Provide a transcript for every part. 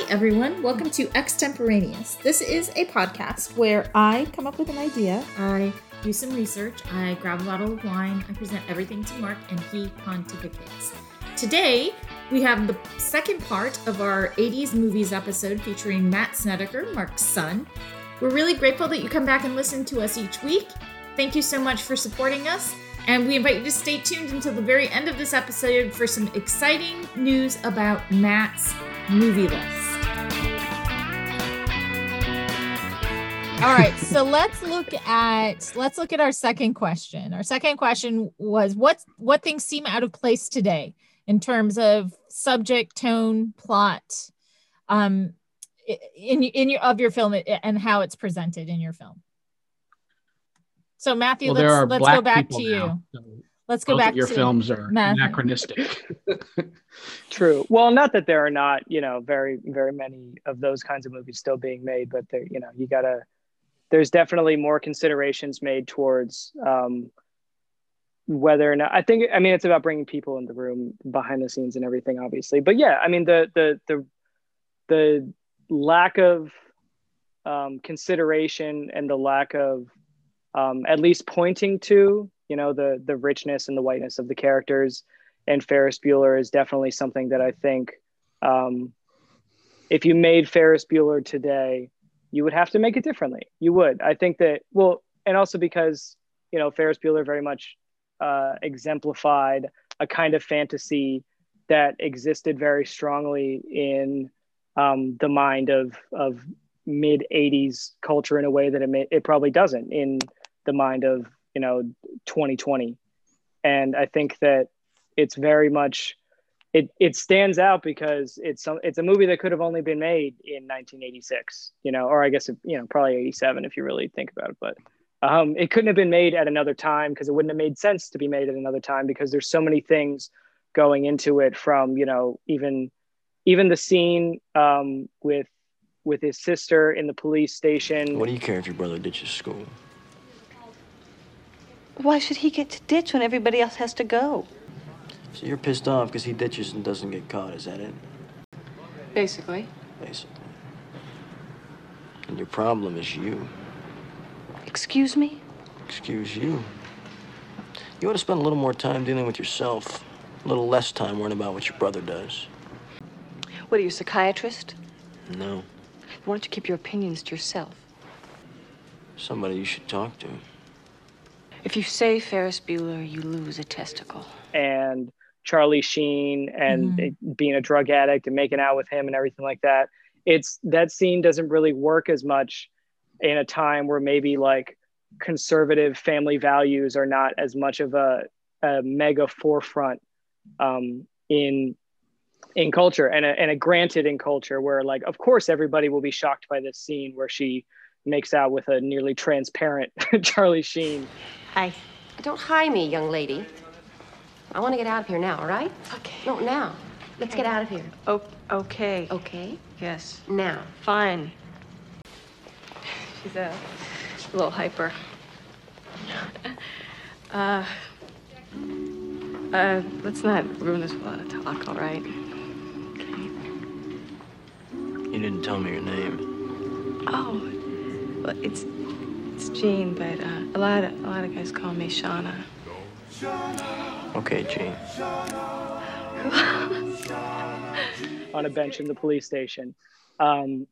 Hi, everyone. Welcome to Extemporaneous. This is a podcast where I come up with an idea, I do some research, I grab a bottle of wine, I present everything to Mark, and he pontificates. Today, we have the second part of our 80s movies episode featuring Matt Snedeker, Mark's son. We're really grateful that you come back and listen to us each week. Thank you so much for supporting us. And we invite you to stay tuned until the very end of this episode for some exciting news about Matt's movie list. All right, so let's look at let's look at our second question. Our second question was what what things seem out of place today in terms of subject, tone, plot, um, in in your of your film and how it's presented in your film. So Matthew, well, let's let's go back to you. so let's go back. your to films are Matthew. anachronistic. True. Well, not that there are not, you know, very very many of those kinds of movies still being made, but there, you know, you gotta. There's definitely more considerations made towards um, whether or not I think. I mean, it's about bringing people in the room behind the scenes and everything, obviously. But yeah, I mean, the the the the lack of um, consideration and the lack of um, at least pointing to you know the the richness and the whiteness of the characters and Ferris Bueller is definitely something that I think um, if you made Ferris Bueller today, you would have to make it differently. You would. I think that well, and also because you know Ferris Bueller very much uh, exemplified a kind of fantasy that existed very strongly in um, the mind of of mid 80s culture in a way that it may, it probably doesn't in the mind of you know 2020 and i think that it's very much it it stands out because it's some it's a movie that could have only been made in 1986 you know or i guess you know probably 87 if you really think about it but um, it couldn't have been made at another time because it wouldn't have made sense to be made at another time because there's so many things going into it from you know even even the scene um, with with his sister in the police station what do you care if your brother ditches school why should he get to ditch when everybody else has to go? So you're pissed off because he ditches and doesn't get caught, is that it? Basically. Basically. And your problem is you. Excuse me? Excuse you. You ought to spend a little more time dealing with yourself, a little less time worrying about what your brother does. What are you, a psychiatrist? No. Why don't you keep your opinions to yourself? Somebody you should talk to. If you say Ferris Bueller, you lose a testicle. And Charlie Sheen and mm-hmm. being a drug addict and making out with him and everything like that. It's that scene doesn't really work as much in a time where maybe like conservative family values are not as much of a, a mega forefront um, in in culture and a, and a granted in culture where like of course everybody will be shocked by this scene where she makes out with a nearly transparent Charlie Sheen Hi. Don't hi me, young lady. I want to get out of here now, all right? Okay. No, now. Let's get out of here. Oh, okay. Okay? Yes. Now. Fine. She's a little hyper. Uh, uh, let's not ruin this with a lot of talk, all right? Okay. You didn't tell me your name. Oh, well, it's it's Jean, but uh, a lot of a lot of guys call me Shauna. Okay, Jean. on a bench in the police station, um,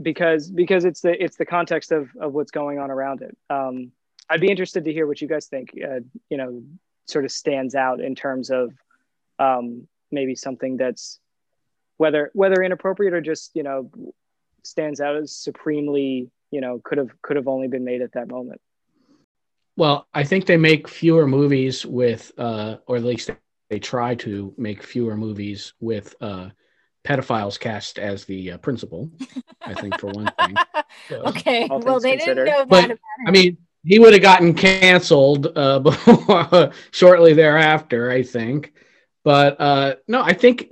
because because it's the it's the context of of what's going on around it. Um, I'd be interested to hear what you guys think. Uh, you know, sort of stands out in terms of um, maybe something that's whether whether inappropriate or just you know stands out as supremely you know could have could have only been made at that moment well i think they make fewer movies with uh or at least they try to make fewer movies with uh pedophiles cast as the uh, principal i think for one thing. So, okay well they considered. didn't know that but, i mean he would have gotten canceled uh before shortly thereafter i think. But uh no i think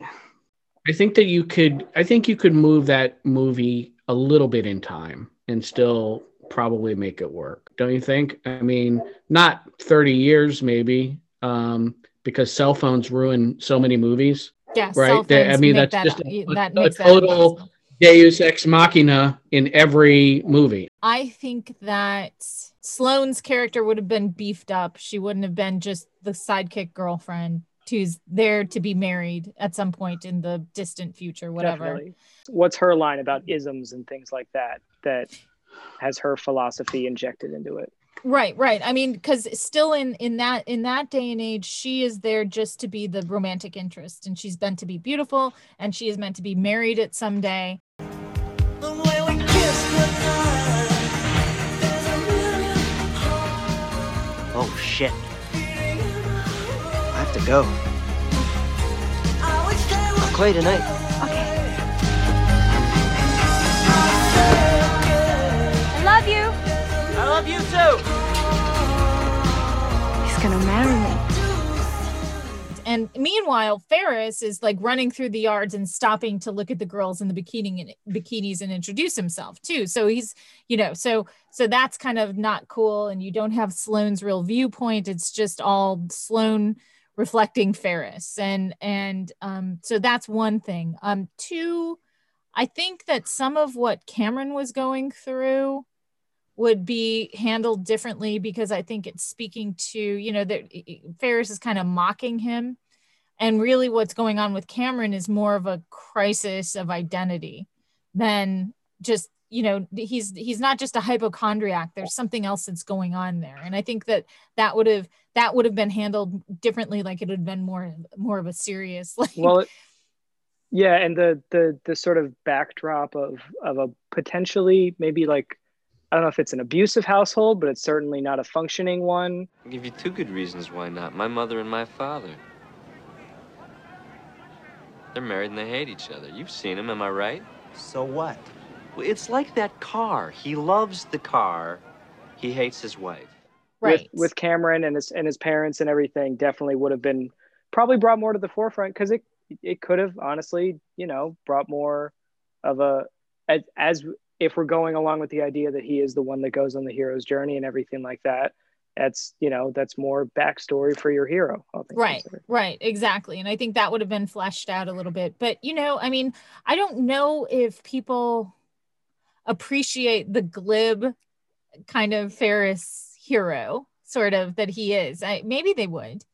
i think that you could i think you could move that movie a little bit in time and still probably make it work. Don't you think? I mean, not 30 years maybe, um, because cell phones ruin so many movies. Yeah, right? cell They- I mean, that's that, just a, that a makes that total impossible. Deus ex machina in every movie. I think that Sloane's character would have been beefed up. She wouldn't have been just the sidekick girlfriend who's there to be married at some point in the distant future, whatever. Definitely. What's her line about isms and things like that that has her philosophy injected into it? Right, right. I mean, because still in in that in that day and age, she is there just to be the romantic interest, and she's meant to be beautiful, and she is meant to be married at some day Oh shit. I have to go. I'll play tonight. Love you too. He's gonna marry me. And meanwhile, Ferris is like running through the yards and stopping to look at the girls in the bikini bikinis and introduce himself too. So he's, you know, so so that's kind of not cool. And you don't have Sloane's real viewpoint. It's just all Sloane reflecting Ferris. And and um, so that's one thing. Um, two, I think that some of what Cameron was going through would be handled differently because I think it's speaking to, you know, that Ferris is kind of mocking him. And really, what's going on with Cameron is more of a crisis of identity than just, you know, he's he's not just a hypochondriac. There's something else that's going on there, and I think that that would have that would have been handled differently. Like it would have been more more of a serious, like Well, yeah, and the the the sort of backdrop of of a potentially maybe like I don't know if it's an abusive household, but it's certainly not a functioning one. I'll give you two good reasons why not. My mother and my father. They're married and they hate each other. You've seen them, am I right? So what? Well, it's like that car. He loves the car. He hates his wife. right with with Cameron and his and his parents and everything definitely would have been probably brought more to the forefront because it it could have honestly you know brought more of a as, as if we're going along with the idea that he is the one that goes on the hero's journey and everything like that that's you know that's more backstory for your hero right considered. right exactly. And i think that would have been fleshed out a little bit. But you know i mean i don't know if people appreciate the glib kind of ferris hero sort of that he is. I, maybe they would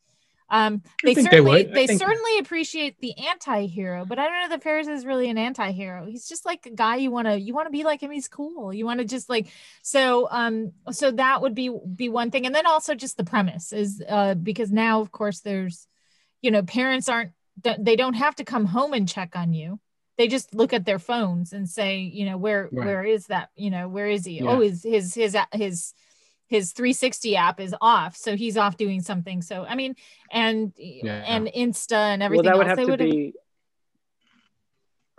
um they they certainly. They think- certainly appreciate the anti-hero but i don't know that ferris is really an anti-hero he's just like a guy you want to you want to be like him he's cool you want to just like so um so that would be be one thing and then also just the premise is uh because now of course there's you know parents aren't they don't have to come home and check on you they just look at their phones and say you know where Right. where is that you know where is he Yeah. oh his his his his his 360 app is off so he's off doing something so i mean and Yeah. and insta and everything. well everything that would else have they to would have be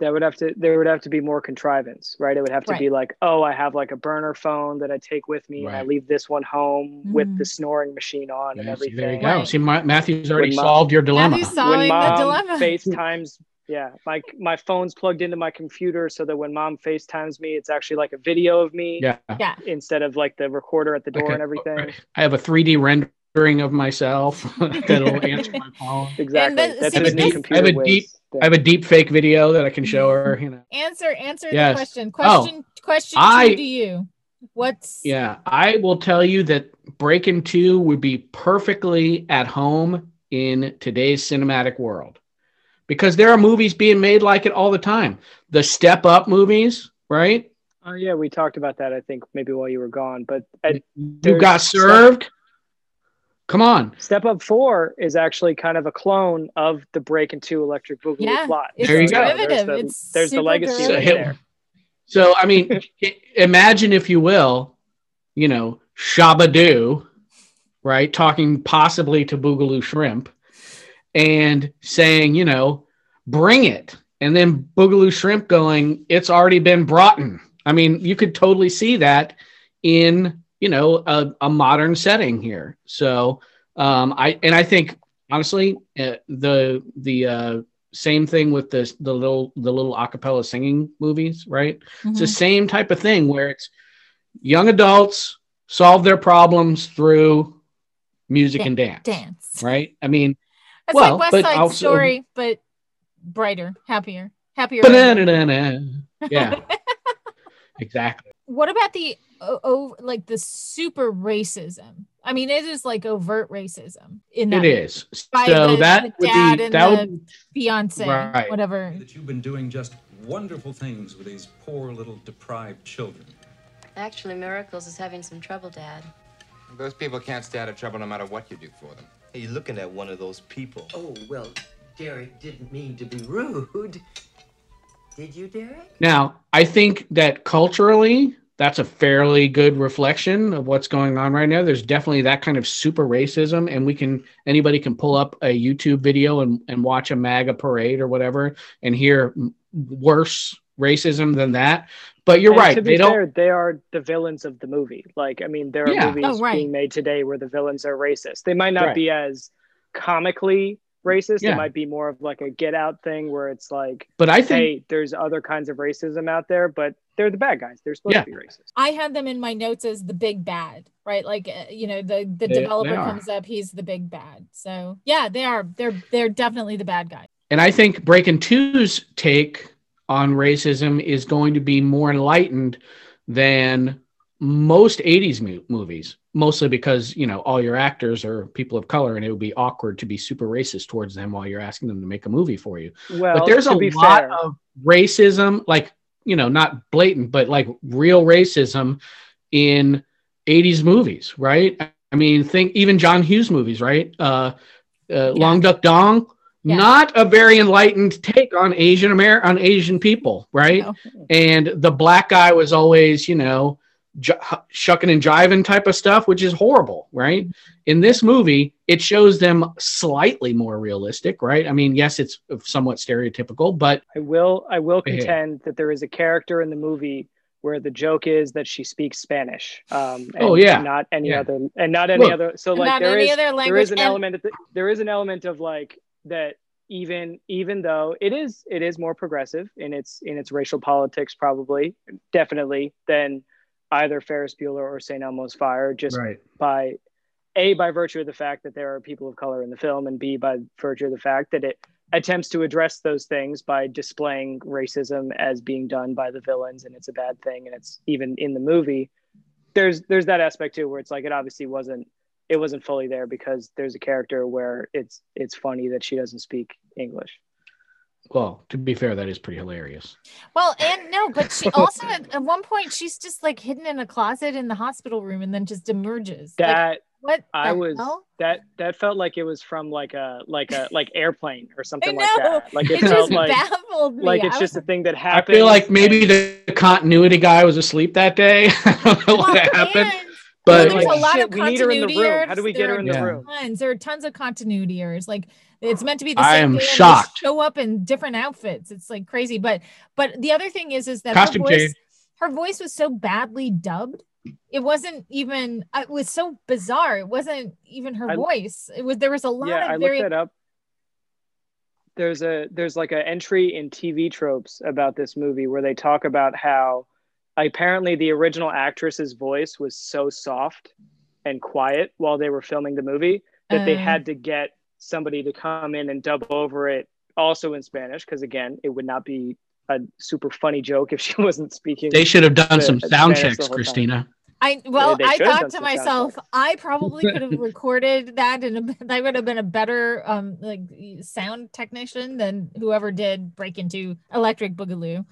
that would have to there would have to be more contrivance right it would have to be like oh i have like a burner phone that i take with me and i leave this one home with Mhm. the snoring machine on and everything there you go. Right. See, Ma- Matthew's already When Ma- solved your dilemma. Matthew's solving when the mom dilemma FaceTimes, yeah, my my phone's plugged into my computer so that when mom FaceTimes me, it's actually like a video of me yeah. yeah instead of like the recorder at the door Okay. and everything. I have a 3D rendering of myself that'll answer my phone. Exactly. the- That's see, his new this- computer I have a deep- thing. I have a deep fake video that I can show her. You know. answer answer Yes. the question oh. question question I- two to you what's Yeah, I will tell you that Breaking Two would be perfectly at home in today's cinematic world because there are movies being made like it all the time. The Step Up movies, right? Oh yeah, we talked about that. I think maybe while you were gone, but at You There's got Step- served. Come on, Step Up Four is actually kind of a clone of the Breaking Two Electric Boogaloo Yeah, plot. it's There you go. there's derivative. the, it's there's the legacy So right there. So I mean, imagine if you will, you know, Shabba-Doo, right? Talking possibly to Boogaloo Shrimp, and saying, you know, bring it, and then Boogaloo Shrimp going, it's already been brought in. I mean, you could totally see that in you know a, a modern setting here. So um, I and I think honestly, uh, the the uh, same thing with the the little the little acapella singing movies, right? It's the Mhm. same type of thing where it's young adults solve their problems through music and dance, dance right? I mean, It's Well, like West but Side also- Story, but brighter, happier, happier. Yeah. exactly. What about the o- o- like the super racism? I mean, it is like overt racism in that It is. by So the, that the would dad be and that the would fiance, Right. whatever. that you've been doing just wonderful things with these poor little deprived children. Actually, Miracles is having some trouble, Dad. Those people can't stay out of trouble no matter what you do for them. Hey, you're looking at one of those people. Oh, well, Derek didn't mean to be rude. Did you, Derek? Now, I think that culturally, that's a fairly good reflection of what's going on right now. There's definitely that kind of super racism, and we can anybody can pull up a YouTube video and, and watch a MAGA parade or whatever and hear worse racism than that. But you're And right. To be They don't. they are the villains of the movie. Like, I mean, there are Yeah. movies Oh, right. being made today where the villains are racist. They might not Right. be as comically racist. Yeah. It might be more of like a get out thing where it's like, But I think hey, there's other kinds of racism out there, but they're the bad guys. They're supposed Yeah. to be racist. I had them in my notes as the big bad, right? Like uh, you know, the the They- developer they comes up, he's the big bad. So yeah, they are. They're they're definitely the bad guy. And I think Breaking Two's take on racism is going to be more enlightened than most 80s mo- movies, mostly because, you know, all your actors are people of color and it would be awkward to be super racist towards them while you're asking them to make a movie for you. Well, but there's a be lot fair, of racism, like, you know, not blatant, but like real racism in 80s movies, right? I mean, think even John Hughes movies, right? Uh, uh, Long Duck Dong, Yeah. not a very enlightened take on Asian Amer on Asian people, right? No. And the black guy was always, you know, j- shucking and jiving type of stuff, which is horrible, right? In this movie, it shows them slightly more realistic, right? I mean, yes, it's somewhat stereotypical, but I will I will Yeah. contend that there is a character in the movie where the joke is that she speaks Spanish. Um, and Oh, yeah. not any Yeah. other and not any Look. other. So like Not there any is other language. is an and- element of the, there is an element of like that even even though it is it is more progressive in its in its racial politics probably definitely than either Ferris Bueller or St. Elmo's Fire just right. by a by virtue of the fact that there are people of color in the film and b by virtue of the fact that it attempts to address those things by displaying racism as being done by the villains and it's a bad thing and it's even in the movie there's there's that aspect too where it's like it obviously wasn't it wasn't fully there because there's a character where it's it's funny that she doesn't speak english Well, to be fair, that is pretty hilarious. Well, and no, but she also at, at one point she's just like hidden in a closet in the hospital room and then just emerges. Like, that what I was hell? that that felt like it was from like a like a like airplane or something like that. Like it, It felt just like baffled me. like it's I just a thing that happened. I happened. feel like maybe the continuity guy was asleep that day. I don't know what Well, happened, and- but there's like, a lot shit, of we need her in the continuity room. errors. How do we get her in the Yeah. room? Tons. There are tons of continuity errors. Like it's meant to be the I same am and they shocked. Show up in different outfits. It's like crazy. But but the other thing is is that Costume her voice, change. her voice was so badly dubbed. It wasn't even. Uh, it was so bizarre. It wasn't even her I- voice. It was. There was a lot yeah, of I looked that up. There's a there's like an entry in TV tropes about this movie where they talk about how apparently the original actress's voice was so soft and quiet while they were filming the movie that they Uh. had to get somebody to come in and dub over it also in Spanish because again it would not be a super funny joke if she wasn't speaking. they should have done the- some sound Spanish checks. Christina. I well, they I thought to myself. I probably could have recorded that, and that would have been a better um like sound technician than whoever did Breaking Two Electric Boogaloo.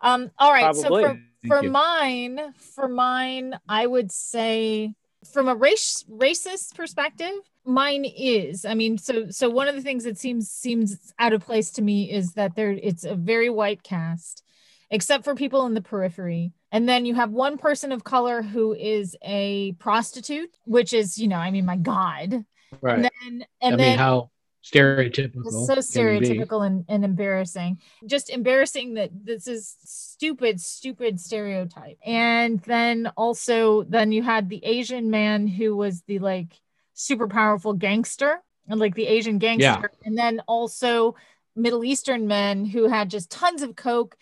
Um, all right, so for Thank for you. mine, for mine, I would say from a race racist perspective, mine is. I mean, so so one of the things that seems seems out of place to me is that there it's a very white cast except for people in the periphery. And then you have one person of color who is a prostitute, which is, you know, I mean, my God. Right. And then, I mean, then how stereotypical. it's so can it be? stereotypical and, and embarrassing. Just embarrassing that this is stupid, stupid stereotype. And then also, then you had the Asian man who was the like super powerful gangster and like the Asian gangster. And then also Middle Eastern men who had just tons of coke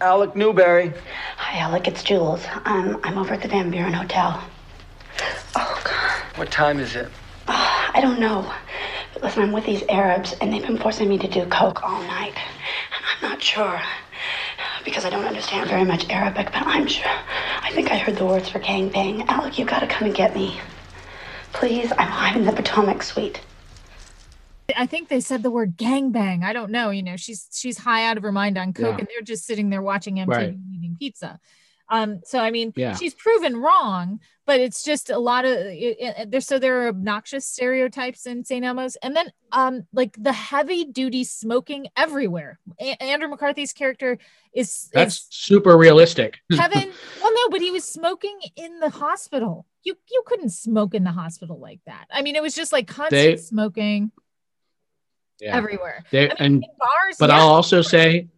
Alec Newbary. Hi, Alec. It's Jules. Um, I'm over at the Van Buren Hotel. Oh, God. What time is it? I don't know. Listen, I'm with these Arabs, and they've been forcing me to do coke all night. And I'm not sure because I don't understand very much Arabic, but I'm sure. I think I heard the words for gangbang. Alec, you gotta come and get me. Please, I'm hiding in the Potomac suite. I think they said the word gangbang. I don't know. You know, she's she's high out of her mind on coke, Yeah. and they're just sitting there watching MTV Right. eating pizza. Um, so I mean, Yeah. she's proven wrong, but it's just a lot of there. So there are obnoxious stereotypes in St. Elmo's, and then um, like the heavy duty smoking everywhere. A- Andrew McCarthy's character is That's is super realistic. Kevin. well, no, but he was smoking in the hospital. You you couldn't smoke in the hospital like that. I mean, it was just like constant They- smoking Yeah. everywhere. They- I mean, and bars, but yeah. I'll also say,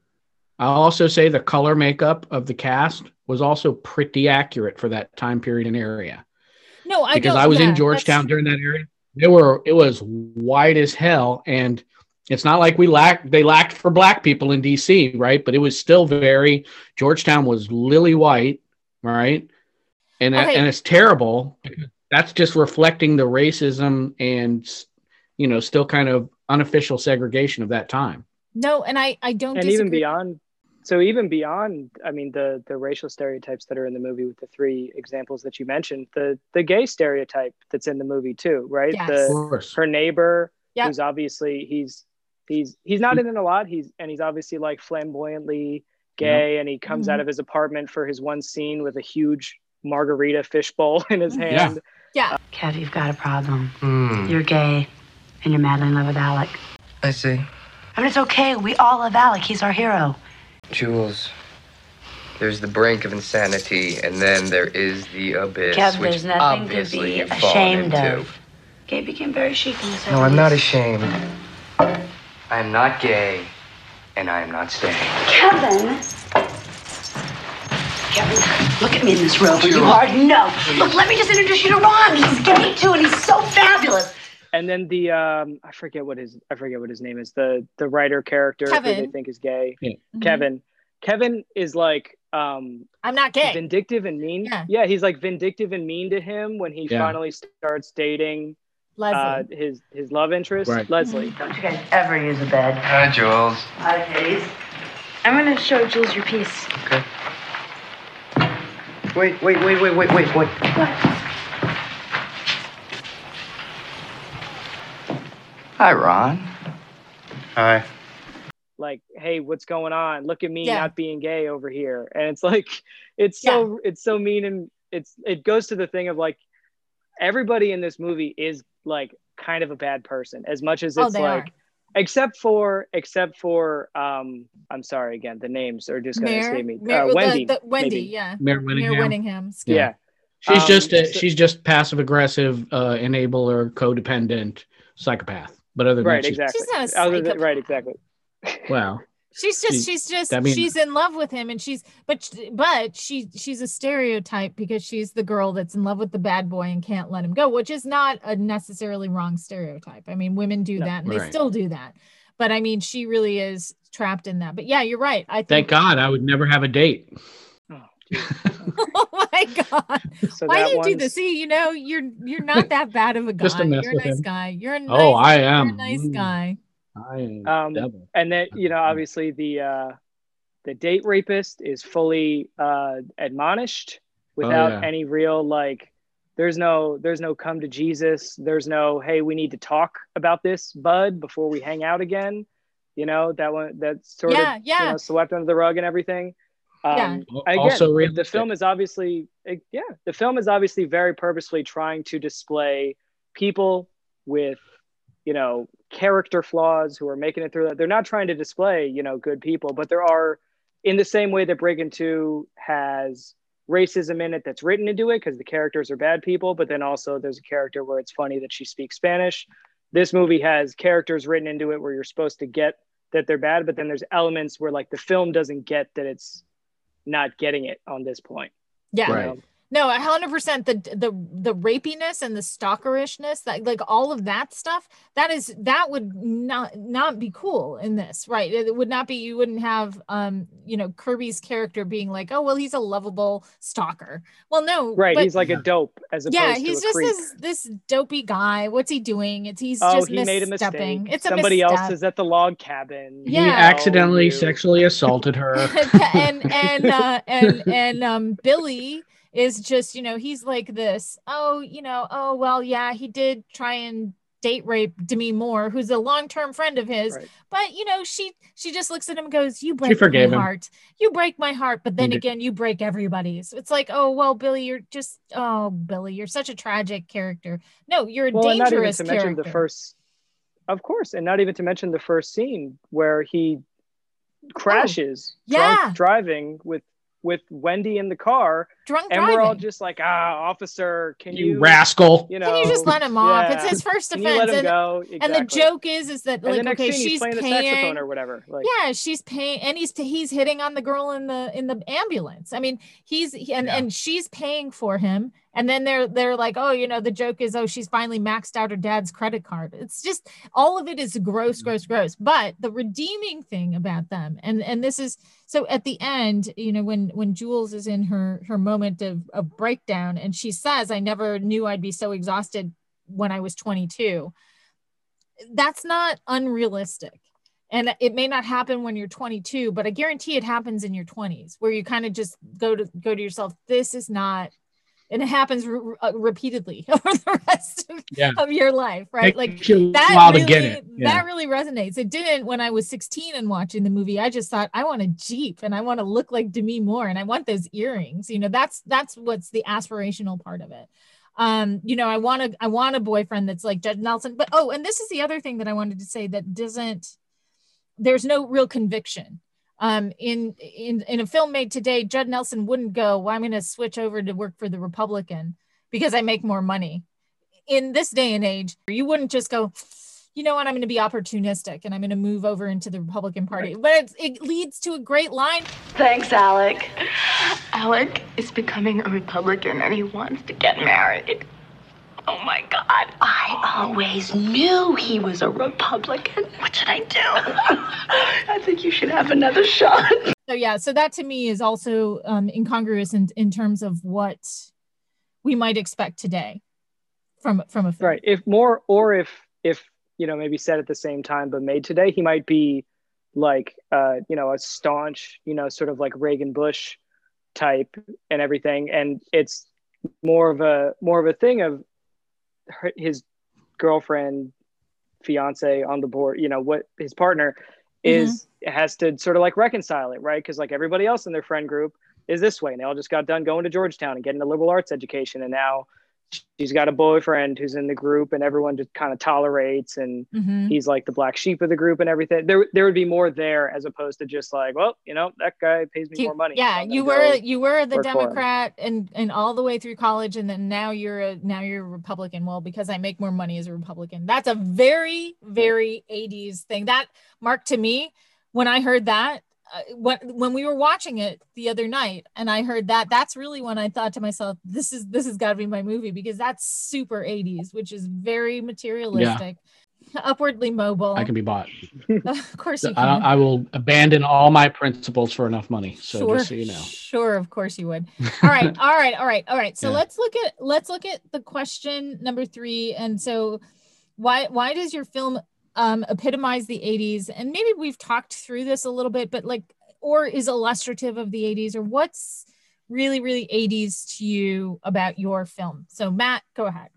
I'll also say the color makeup of the cast was also pretty accurate for that time period and area. no, I because don't- I was yeah, in Georgetown true. during that area. They were it was white as hell, and it's not like we lacked they lacked for black people in DC, right? But it was still very Georgetown was lily white, right? And that- Okay. and it's terrible. That's just reflecting the racism and you know still kind of unofficial segregation of that time. No, and I I don't and disagree. even beyond so even beyond i mean the the racial stereotypes that are in the movie with the three examples that you mentioned the the gay stereotype that's in the movie too right Yes. the Of course. her neighbor Yep. who's obviously he's he's he's not in it a lot he's and he's obviously like flamboyantly gay and he comes Mhm. out of his apartment for his one scene with a huge margarita fishbowl in his Mhm. Yeah. hand yeah. Kev, you've got a problem. Hmm. You're gay, and you're madly in love with Alec. I see. I mean, it's okay. We all love Alec. He's our hero. Jules, there's the brink of insanity, and then there is the abyss, Kev, which there's nothing to obviously be you've fallen ashamed into. of. Gay became very chic in the No, I'm not ashamed. I am not gay, and I am not staying. Kevin! Kevin, look at me in this robe. Are you hard? No. Look, let me just introduce you to Ron. He's gay too, and he's so fabulous. And then the um i forget what his i forget what his name is the the writer character who they think is gay Yeah. Mhm. kevin kevin is like um I'm not gay. vindictive and mean Yeah. yeah he's like vindictive and mean to him when he Yeah. finally starts dating Leslie. uh his his love interest Right. leslie Don't you guys ever use a bed? Hi, Jules. Hi, kitties. I'm gonna show Jules your piece. Okay. Wait, wait, wait, wait, wait, wait, wait. Hi, Ron. Hi. like hey what's going on look at me Yeah. not being gay over here and it's like it's so it's so mean and it's it goes to the thing of like everybody in this movie is like kind of a bad person as much as Oh, it's they like are. except for except for um i'm sorry again the names are just gonna Mare, escape me Mare- uh, the- wendy the- Wendy, maybe. yeah. Mare Mare Winningham. Winningham. yeah She's Um, just a, so- she's just passive aggressive, uh, enabler, codependent psychopath. But other than right that, she's- exactly She's not a Other than- right exactly Well, She's just She- she's just I mean- she's in love with him and she's but but she she's a stereotype because she's the girl that's in love with the bad boy and can't let him go, which is not a necessarily wrong stereotype. I mean, women do No. that and they still do that. But I mean, she really is trapped in that. But yeah, you're right. I think, thank God I would never have a date. oh my god. so Why that do you do one's- this? See, you know, you're you're not that bad of a guy. Just to mess you're a nice him. guy. You're a nice guy. Oh, I you're a am. nice Mm. guy. I am Um, devil. and then you know obviously the uh the date rapist is fully uh admonished without Oh, yeah. any real like there's no there's no come to jesus there's no hey we need to talk about this bud before we hang out again you know that one that's sort Yeah, of yeah. you know, swept under the rug and everything um Yeah. again Also the film is obviously it- yeah the film is obviously very purposefully trying to display people with you know character flaws who are making it through that. They're not trying to display you know good people but there are in the same way that breaking two has racism in it that's written into it because the characters are bad people but then also there's a character where it's funny that she speaks spanish. This movie has characters written into it where you're supposed to get that they're bad but then there's elements where like the film doesn't get that it's not getting it on this point Yeah. Right. Um, No, a hundred percent. The the the rapiness and the stalkerishness, that like all of that stuff, that is that would not not be cool in this, right? It would not be. You wouldn't have, um, you know, Kirby's character being like, oh well, he's a lovable stalker. Well, no, Right. but- he's like a dope as opposed yeah, to he's a just creep. this this dopey guy. What's he doing? It's he's oh, just he made a mistake. misstepping. It's a Somebody else is at the log cabin. Yeah. He accidentally sexually assaulted her. and and uh and and um billy is just you know he's like this oh you know oh well yeah he did try and date rape demi moore who's a long-term friend of his but you know she she just looks at him and goes you break my him. heart. You break my heart but then again you break everybody's. It's like oh well billy you're just oh billy you're such a tragic character. No you're a well, and not even dangerous to character mention the first, of course, and not even to mention the first scene where he oh, crashes Oh, yeah. drunk driving with with Wendy in the car, drunk and we're all just like, ah, officer, can You you, rascal. You know, Can you just let him off? It's his first Can offense. you let him and, go? and the joke is, is that like, okay, scene, she's playing the paying, saxophone or whatever. Like, yeah, she's paying, and he's he's hitting on the girl in the in the ambulance. I mean, he's he, and and she's paying for him, and then they're they're like, oh, you know, the joke is, oh, she's finally maxed out her dad's credit card. It's just all of it is gross, mm-hmm. gross, gross. But the redeeming thing about them, and and this is so at the end, you know, when when Jules is in her her moment of of breakdown, and she says, I never knew I'd be so exhausted when I was 22 that's not unrealistic. And it may not happen when you're 22, but I guarantee it happens in your 20s where you kind of just go to go to yourself, this is not and it happens re- uh, repeatedly over the rest of, Yeah. of your life, right? Like that really. Yeah. that really resonates. It didn't when I was 16 and watching the movie. I just thought I want a Jeep and I want to look like Demi Moore and I want those earrings. You know, that's that's what's the aspirational part of it um you know i want to i want a boyfriend that's like Judd nelson but oh and this is the other thing that i wanted to say that doesn't there's no real conviction um in in in a film made today judd nelson wouldn't go well i'm going to switch over to work for the republican because i make more money. In this day and age you wouldn't just go you know what? I'm going to be opportunistic and i'm going to move over into the republican party. But it's, it leads to a great line. Thanks, Alec. Alec is becoming a Republican and he wants to get married. Oh my God. I always knew he was a Republican. What should I do? I think you should have another shot. so yeah so that to me is also um incongruous in, in terms of what we might expect today from from a film right. If more, or if if you know, maybe said at the same time but made today, he might be like uh, you know, a staunch, you know, sort of like Reagan Bush type and everything, and it's more of a more of a thing of her, his girlfriend, fiance on the board, you know, what his partner mm-hmm. is has to sort of like reconcile it, right? Because like everybody else in their friend group is this way, and they all just got done going to Georgetown and getting a liberal arts education, and now she's got a boyfriend who's in the group, and everyone just kind of tolerates, and Mhm. he's like the black sheep of the group and everything. There, there would be more there as opposed to just like, well, you know, that guy pays me You- more money. yeah you were you were the work for him. democrat and and all the way through college and then now you're a now you're a republican well because i make more money as a republican that's a very very 80s thing that mark to me when i heard that uh, when, when we were watching it the other night and i heard that that's really when i thought to myself this is this has got to be my movie because that's super 80s which is very materialistic upwardly mobile I can be bought. of course you I, can I will abandon all my principles for enough money. So just so you know. Sure, of course you would. All right, all right, all right, all right. So Yeah. let's look at let's look at the question number three. And so, why why does your film um, epitomize the '80s? And maybe we've talked through this a little bit, but like, or is illustrative of the '80s, or what's really really '80s to you about your film? So Matt, go ahead.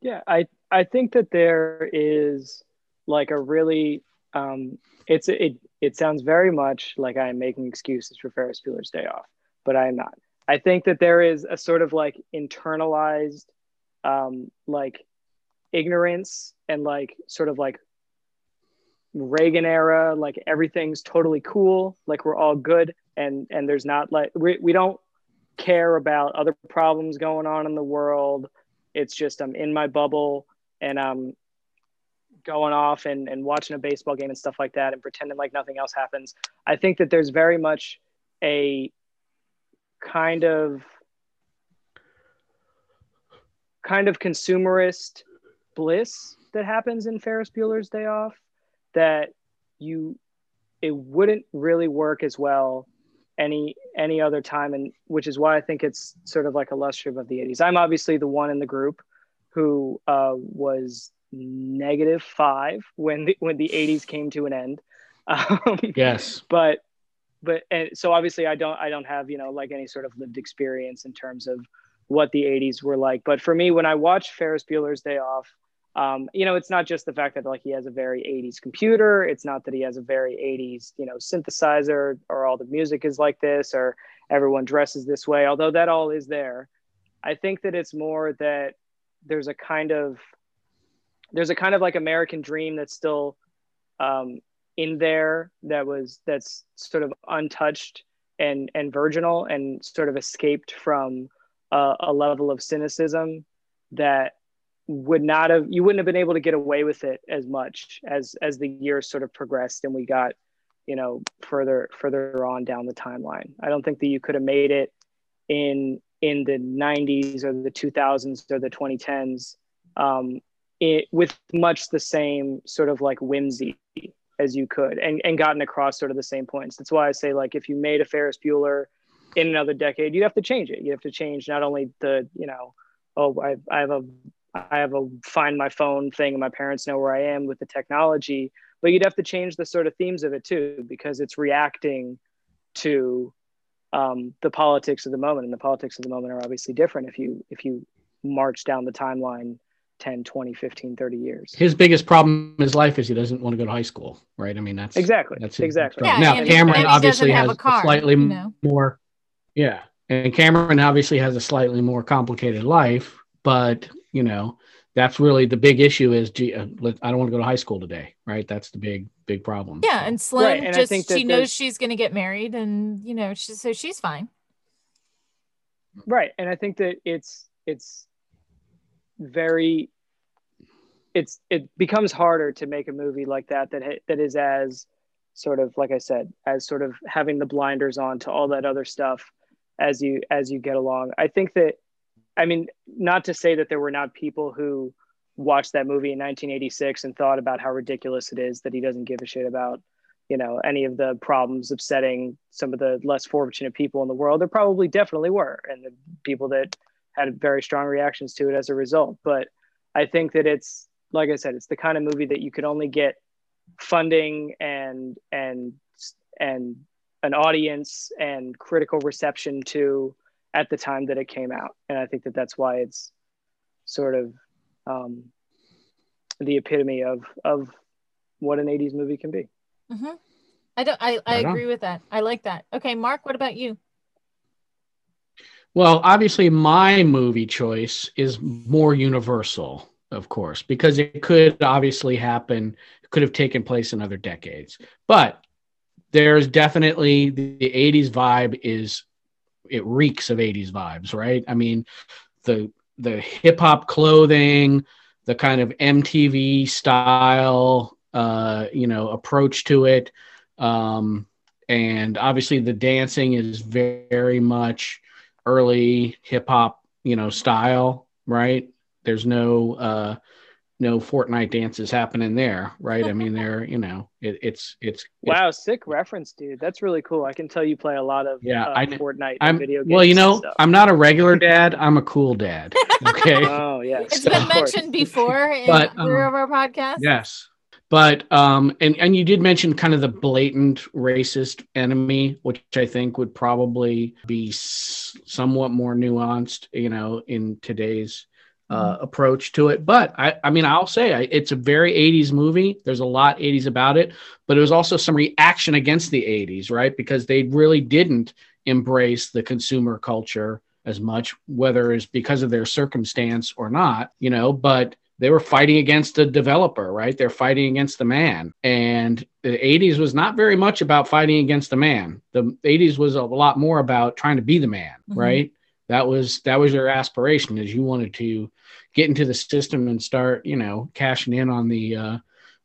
Yeah, I I think that there is like a really um it's it it sounds very much like I am making excuses for Ferris Bueller's Day Off, but I am not. I think that there is a sort of like internalized um like ignorance and like sort of like Reagan era, like everything's totally cool, like we're all good and and there's not like we we don't care about other problems going on in the world. It's just I'm in my bubble and I'm going off and, and watching a baseball game and stuff like that and pretending like nothing else happens. I think that there's very much a kind of kind of consumerist bliss that happens in Ferris Bueller's Day Off that you it wouldn't really work as well any any other time and which is why I think it's sort of like illustrative of the 80s. I'm obviously the one in the group who uh, was negative 5 when the, when the 80s came to an end. Um, yes. But but and so obviously I don't I don't have, you know, like any sort of lived experience in terms of what the 80s were like. But for me when I watched Ferris Bueller's Day Off um, you know, it's not just the fact that like he has a very 80s computer. It's not that he has a very 80s, you know, synthesizer or all the music is like this or everyone dresses this way, although that all is there. I think that it's more that there's a kind of there's a kind of like American dream that's still um, in there that was that's sort of untouched and and virginal and sort of escaped from a, a level of cynicism that would not have you wouldn't have been able to get away with it as much as as the years sort of progressed and we got you know further further on down the timeline. I don't think that you could have made it in in the 90s or the 2000s or the 2010s um, it, with much the same sort of like whimsy as you could and, and gotten across sort of the same points. That's why i say like if you made a ferris bueller in another decade you'd have to change it. You have to change not only the you know oh i, I have a I have a find my phone thing and my parents know where I am with the technology. But you'd have to change the sort of themes of it too, because it's reacting to um, the politics of the moment. And the politics of the moment are obviously different if you if you march down the timeline 10, 20, 15, 30 years. His biggest problem in his life is he doesn't want to go to high school, right? I mean, that's exactly that's exactly. Yeah, now and- Cameron and obviously has a car, slightly you know? more, yeah, and Cameron obviously has a slightly more complicated life, but you know that's really the big issue is gee, uh, let- I don't want to go to high school today, right? That's the big big problem. Yeah, and Slim Right, and just she knows she's going to get married, and you know, she, so she's fine. right and i think that it's it's very it's it becomes harder to make a movie like that that that is as sort of like i said as sort of having the blinders on to all that other stuff as you as you get along i think that i mean not to say that there were not people who watched that movie in 1986 and thought about how ridiculous it is that he doesn't give a shit about you know any of the problems upsetting some of the less fortunate people in the world. There probably definitely were and the people that had very strong reactions to it as a result. But i think that it's like i said it's the kind of movie that you could only get funding and and and an audience and critical reception to at the time that it came out and i think that that's why it's sort of um, the epitome of of what an 80s movie can be hmm I don't. I, I Right on. agree with that. I like that. Okay, Mark, what about you? Well, obviously, my movie choice is more universal, of course, because it could obviously happen, could have taken place in other decades. But there's definitely the, the 80s vibe is it reeks of 80s vibes, right? I mean, the the hip hop clothing, the kind of MTV style, uh, you know, approach to it. Um, and obviously the dancing is very much early hip hop, you know, style, right? There's no uh no Fortnite dances happening there, right? I mean, they're you know, it, it's it's wow sick reference dude that's really cool i can tell you play a lot of Yeah, uh, I- fortnite I'm video games well, you know. I'm not a regular dad. I'm a cool dad. Okay. oh yeah It's So- been mentioned before in But, other um, of our podcasts. Yes. But um and and you did mention kind of the blatant racist enemy which I think would probably be somewhat more nuanced, you know, in today's uh, approach to it. But I I mean I'll say I, it's a very 80s movie. There's a lot 80s about it, but it was also some reaction against the 80s, right? Because they really didn't embrace the consumer culture as much whether it's because of their circumstance or not, you know, but they were fighting against the developer, right? They're fighting against the man. And the 80s was not very much about fighting against the man. The 80s was a lot more about trying to be the man, Mhm. right? That was that was your aspiration is you wanted to get into the system and start, you know, cashing in on the uh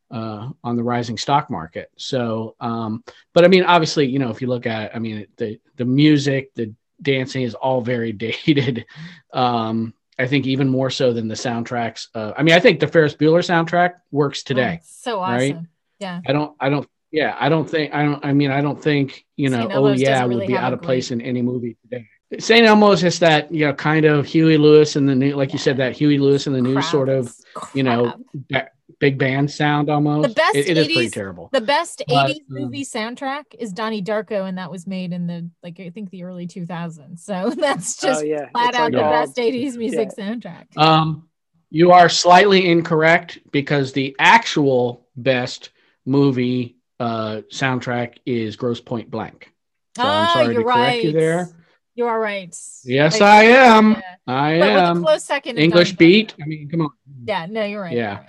uh, on the rising stock market. So, um, but I mean, obviously, you know, if you look at it, I mean, the the music, the dancing is all very dated. Um, I think even more so than the soundtracks. Uh, I mean, I think the Ferris Bueller soundtrack works today. Oh, so awesome. Right? Yeah. I don't. I don't. Yeah, I don't think. I don't. I mean, I don't think you know. St. Oh yeah, would really be out of place great- in any movie today. St. Elmo's is that you know kind of Huey Lewis and the new, like you said, that Huey Lewis and the news Crap. sort of you know ba- big band sound almost. The best It- it is 80s, pretty terrible. The best But, 80s um, movie soundtrack is Donnie Darko, and that was made in the like I think the early 2000s. So that's Oh, just yeah. flat It's out like the all- best 80s music yeah. soundtrack. Um, you are slightly incorrect because the actual best movie uh, soundtrack is Grosse Pointe Blank. So I'm Ah, sorry to you're correct you right. there. You are right. Yes, Right. I am. Yeah. I But am. close second English beat. I mean, come on. Yeah, no, you're right. Yeah.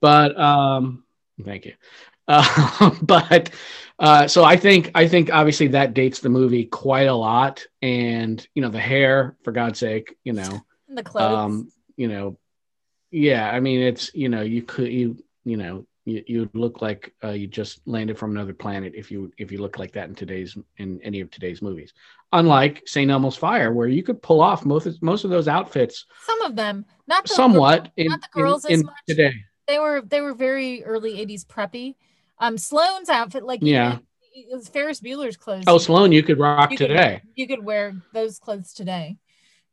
But um, thank you. Uh, but uh, so I think I think obviously that dates the movie quite a lot, and you know the hair, for God's sake, you know, And the clothes. um, you know, yeah. I mean, it's you know, you could you you know you you look like uh, you just landed from another planet if you if you look like that in today's in any of today's movies. Unlike St. Elmo's Fire, where you could pull off most of, most of those outfits Some of them, not the somewhat girl- in, not the girls in, as in much. today. They were they were very early 80s preppy. Um, Sloane's outfit, like Yeah. it was Ferris Bueller's clothes. Oh, Sloan, you could rock you could- today. you could wear those clothes today.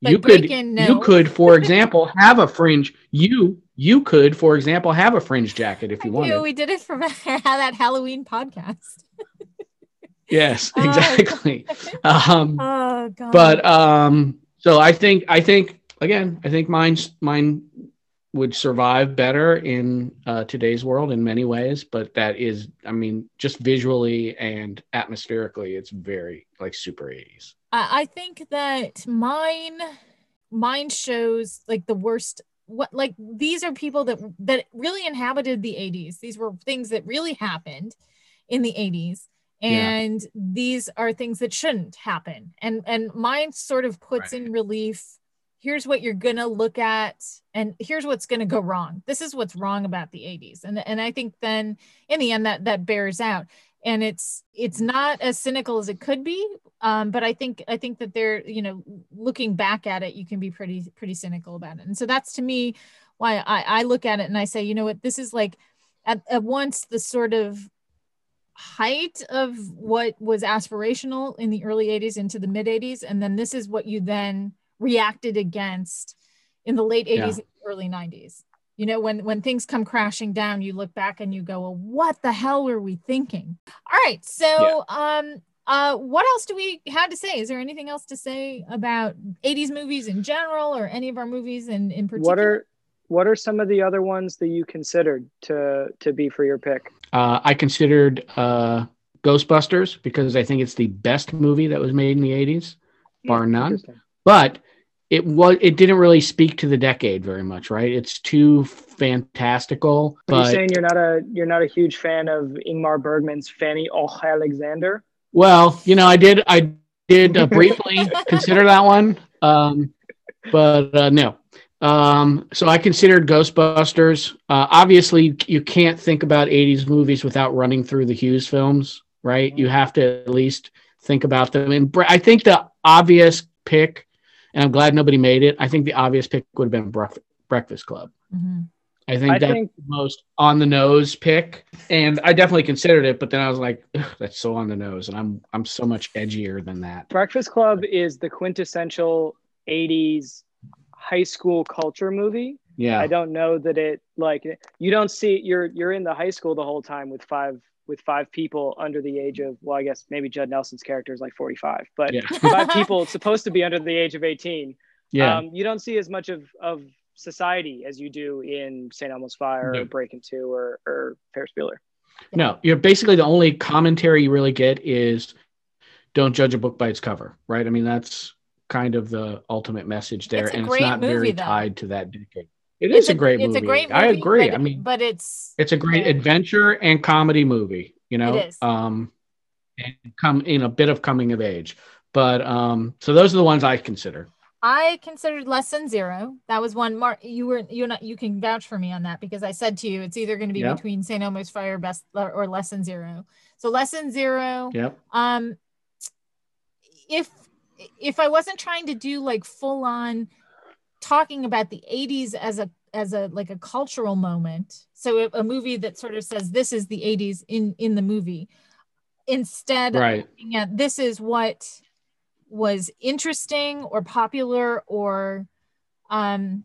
But you could Breakin', you could for example have a fringe you you could for example have a fringe jacket if you Ew, wanted. we did it for that Halloween podcast. yes Oh, exactly. Um Oh god. but um so i think i think again i think mine's mine would survive better in uh, today's world in many ways but that is i mean just visually and atmospherically it's very like super 80s I I think that mine mine shows like the worst what like these are people that that really inhabited the 80s. These were things that really happened in the 80s Yeah. and these are things that shouldn't happen. And and mine sort of puts in relief here's what you're going to look at and here's what's going to go wrong. This is what's wrong about the 80s. And and I think then in the end that that bears out and it's it's not as cynical as it could be um, but i think i think that they're you know looking back at it you can be pretty pretty cynical about it and so that's to me why i, I look at it and i say you know what this is like at, at once the sort of height of what was aspirational in the early 80s into the mid 80s and then this is what you then reacted against in the late 80s Yeah. and early 90s you know when when things come crashing down you look back and you go well what the hell were we thinking? All right so um uh what else do we have to say? Is there anything else to say about 80s movies in general or any of our movies in in particular What are what are some of the other ones that you considered to to be for your pick? Uh, I considered uh, Ghostbusters because I think it's the best movie that was made in the '80s, bar none. But it was it didn't really speak to the decade very much, right? It's too fantastical. Are you But saying you're not a you're not a huge fan of Ingmar Bergman's Fanny Och Alexander? well, you know, I did I did uh, briefly consider that one, um, but uh, no. Um, so I considered Ghostbusters. Uh, obviously, you can't think about '80s movies without running through the Hughes films, right? You have to at least think about them. And I think the obvious pick, and I'm glad nobody made it. I think the obvious pick would have been Bref- Breakfast Club. Mm-hmm. I think I that's think- the most on the nose pick, and I definitely considered it. But then I was like, that's so on the nose, and I'm I'm so much edgier than that. Breakfast Club is the quintessential 80s high school culture movie. Yeah. I don't know that it like you don't see you're you're in the high school the whole time with five with five people under the age of well I guess maybe Judd Nelson's character is like 45 but Yeah. five people supposed to be under the age of 18 Yeah. um, you don't see as much of of society as you do in St. Elmo's Fire No. or Breaking Two or or Ferris Bueller No, you're basically the only commentary you really get is don't judge a book by its cover, right? I mean, that's kind of the ultimate message there, It's and it's not movie, very though. tied to that decade. It It's is a, great it's movie. a great movie I agree. but- I mean, but it's it's a great adventure and comedy movie. You know, um, and come in a bit of coming of age. But um, so those are the ones I consider. I considered Less Than Zero. That was one. Mark, you were you not you can vouch for me on that because I said to you it's either going to be Yeah. between St. Elmo's Fire best or Less Than Zero. So Less Than Zero. Yep. Um, if if I wasn't trying to do like full on talking about the 80s as a as a like a cultural moment so a, movie that sort of says this is the 80s in in the movie instead Right. of looking at this is what was interesting or popular or um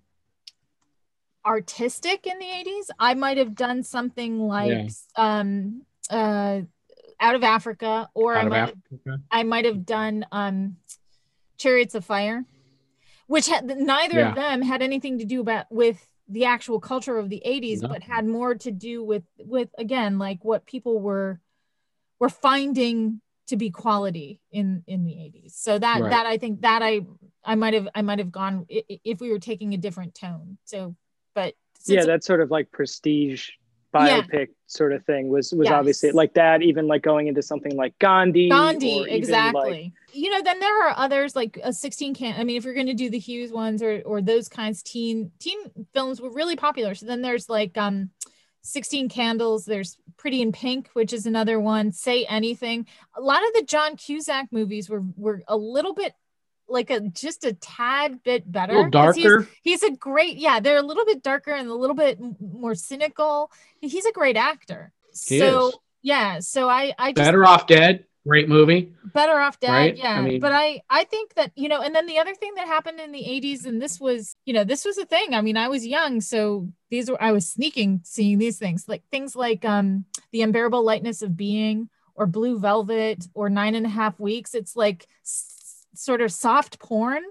artistic in the 80s i might have done something like Yeah. um uh out of africa or i Out of might have I might have done um Chariots of Fire, which had neither Yeah. of them had anything to do about with the actual culture of the 80s, No. but had more to do with with again like what people were were finding to be quality in in the 80s. So that Right. that I think that I I might have I might have gone if we were taking a different tone. So but yeah, that's sort of like prestige Yeah. biopic sort of thing was was Yes. obviously like that. Even like going into something like Gandhi. Gandhi, exactly. like- you know, then there are others like a 16 can. I mean, if you're going to do the Hughes ones or or those kinds, teen teen films were really popular. So then there's like um 16 Candles. There's Pretty in Pink, which is another one. Say Anything. A lot of the John Cusack movies were were a little bit like a just a tad bit better. 'cause he's- darker? He's, a great, yeah. They're a little bit darker and a little bit more cynical. He's a great actor. He so is. yeah, so I I just Better Off Dead. Great movie. better off dead Right? yeah I mean- but i i think that you know and then the other thing that happened in the 80s and this was you know this was a thing i mean i was young so these were i was sneaking seeing these things like things like um the unbearable lightness of being or blue velvet or nine and a half weeks it's like sort of soft porn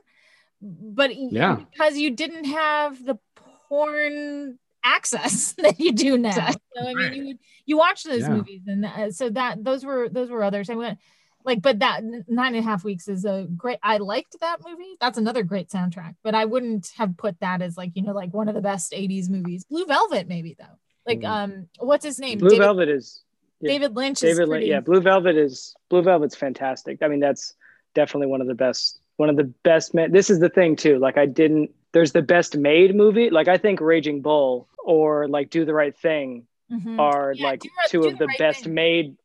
but Yeah. because you didn't have the porn access that you do now. So i mean you you watch those Yeah. movies and uh, so that those were those were others. I went like but that nine and a half weeks is a great i liked that movie. That's another great soundtrack but i wouldn't have put that as like you know like one of the best 80s movies. Blue velvet maybe though. Like um what's his name? Blue David- Velvet is yeah. David Lynch David Lynch, pretty- yeah, Blue Velvet is Blue Velvet's fantastic. I mean, that's definitely one of the best. One of the best. Ma- this is the thing too. Like, I didn't. There's the best made movie. Like, I think Raging Bull or like Do the Right Thing Mhm. are Yeah, like Do two Do of the the Right best Thing. made.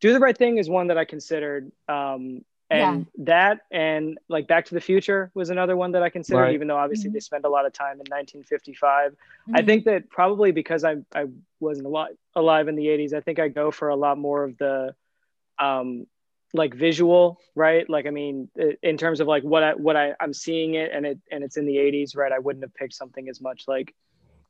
Do the Right Thing is one that I considered. Um, and that and like Back to the Future was another one that I considered, Right. even though obviously Mm-hmm. they spent a lot of time in 1955. I Mhm. think that probably because I I wasn't alive alive in the 80s, I think I go for a lot more of the um like visual, right? Like I mean, in terms of like what I what I I'm seeing it and it and it's in the 80s, right? I wouldn't have picked something as much like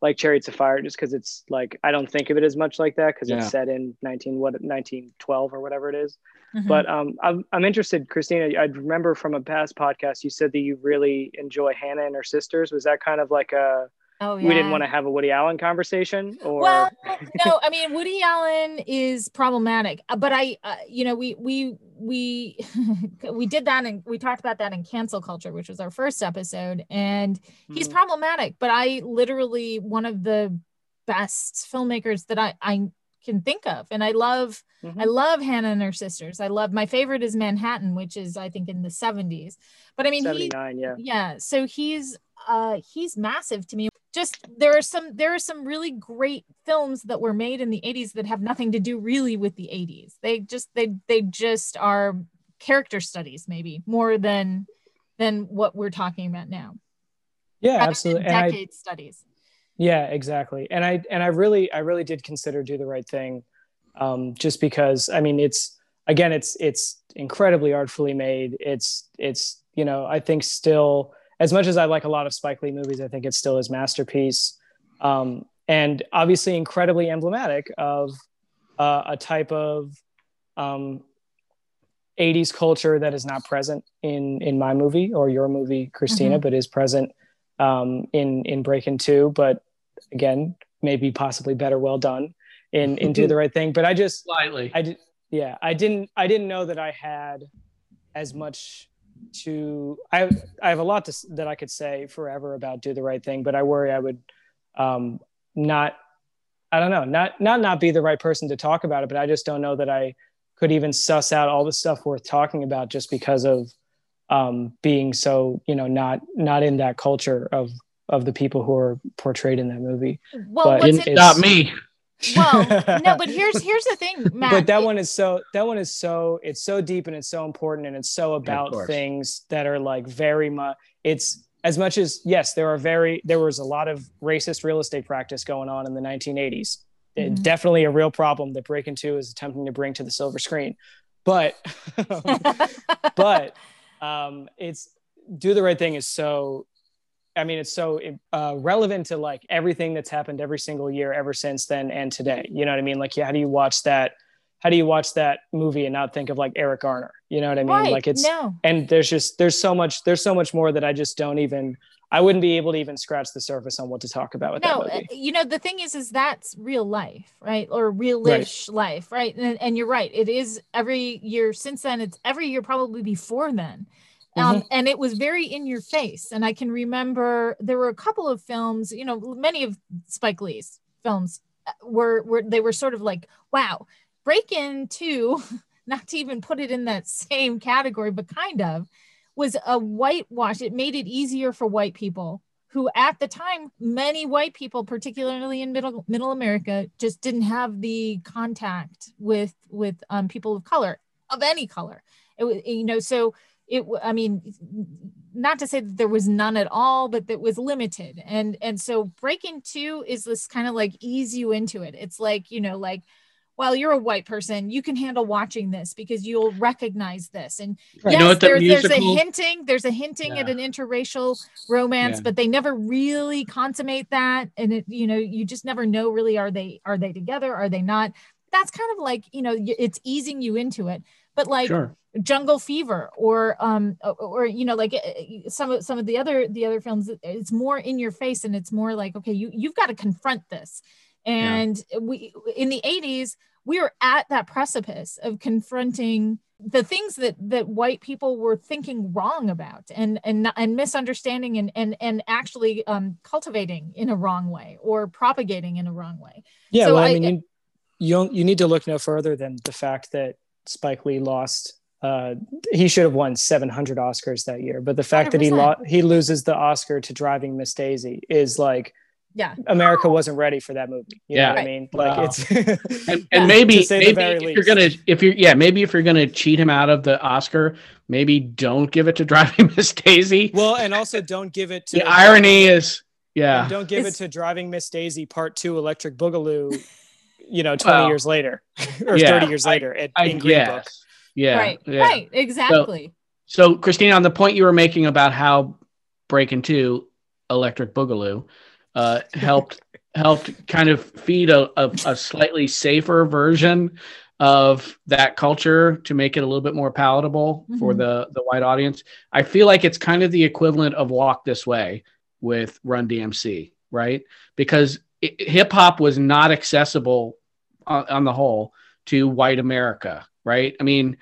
like Chariots of Fire just because it's like I don't think of it as much like that because Yeah. it's set in 19 what 1912 or whatever it is. Mhm. But um, I'm I'm interested, Christina. I remember from a past podcast you said that you really enjoy Hannah and her sisters. Was that kind of like a oh we didn't want to have a Woody Allen conversation, or well no i mean woody allen is problematic uh, but i uh, you know we we we we did that and we talked about that in cancel culture which was our first episode and he's Mhm. problematic but i literally one of the best filmmakers that i i can think of and i love Mhm. i love hannah and her sisters i love my favorite is manhattan which is i think in the 70s but i mean he, Yeah. yeah so he's uh he's massive to me just there are some there are some really great films that were made in the 80s that have nothing to do really with the 80s they just they they just are character studies maybe more than than what we're talking about now Yeah, Rather absolutely. And I, decade studies yeah, exactly. And I and I really I really did consider do the right thing, um, just because I mean it's again it's it's incredibly artfully made. It's it's you know I think still as much as I like a lot of Spike Lee movies, I think it's still his masterpiece, um, and obviously incredibly emblematic of uh, a type of um, 80s culture that is not present in in my movie or your movie christina Mhm. but is present um, in in breaking two but again maybe possibly better well done in in do the right thing but i just Slightly. i did yeah i didn't i didn't know that i had as much to i i have a lot to, that i could say forever about do the right thing but i worry i would um not i don't know not not not be the right person to talk about it but i just don't know that i could even suss out all the stuff worth talking about just because of um being so you know not not in that culture of of the people who are portrayed in that movie well But what's Didn't me. Well no but here's here's the thing Matt. but that one is so that one is so it's so deep and it's so important and it's so about course. things that are like very much it's as much as yes, there are very there was a lot of racist real estate practice going on in the 1980s. It- Mhm. Definitely a real problem that Breaking Two is attempting to bring to the silver screen. But but um, it's do the right thing is so i mean it's so uh, relevant to like everything that's happened every single year ever since then and today. You know what i mean? Like yeah, how do you watch that how do you watch that movie and not think of like eric garner? You know what i mean? Right, like it's no. and there's just there's so much there's so much more that i just don't even i wouldn't be able to even scratch the surface on what to talk about with no that movie. uh, you know the thing is is that's real life right? Or realish life right? And, and you're right. It is every year since then. It's every year probably before then um, Mhm. and it was very in your face. And i can remember there were a couple of films you know many of spike lee's films uh, were were they were sort of like wow Breaking Two not to even put it in that same category but kind of was a whitewash. It made it easier for white people who at the time many white people particularly in middle middle america just didn't have the contact with with um, people of color of any color. It was you know so it i mean not to say that there was none at all but that was limited. And and so breaking two is this kind of like ease you into it. It's like you know like well you're a white person you can handle watching this because you'll recognize this. And Right. yes You know there- there's a hinting there's a hinting at an interracial romance Yeah. but they never really consummate that. And it you know you just never know really are they are they together? Are they not? That's kind of like you know it's easing you into it but like Sure. jungle fever or um or, you know like some of some of the other the other films it's more in your face and it's more like okay you you've got to confront this. And we in the 80s we were at that precipice of confronting the things that that white people were thinking wrong about and and and misunderstanding and and and actually um cultivating in a wrong way or propagating in a wrong way. Yeah, So well, I, I- mean, you, you don't you need to look no further than the fact that Spike Lee lost. Uh, he should have won 700 Oscars that year, but the fact that he 100%. lost, he loses the Oscar to Driving Miss Daisy is like yeah America wasn't ready for that movie. You Yeah. know what I mean? Like Wow. it's and, and maybe to say the maybe if least. you're gonna if you're yeah maybe if you're gonna cheat him out of the Oscar, maybe don't give it to Driving Miss Daisy. well, and also don't give it to the irony is yeah and don't give It's- it to Driving Miss Daisy Part Two, Electric Boogaloo. You know, 20 Well, years later or yeah, 30 years I- later at, I in Green Book. yeah right yeah. right exactly So, Christina, on the point you were making about how Breaking Two, Electric Boogaloo, uh, helped helped kind of feed a, a, a slightly safer version of that culture to make it a little bit more palatable for Mhm. the the white audience. I feel like it's kind of the equivalent of Walk This Way with Run DMC, right? Because hip hop was not accessible on, on the whole to white America, right? I mean,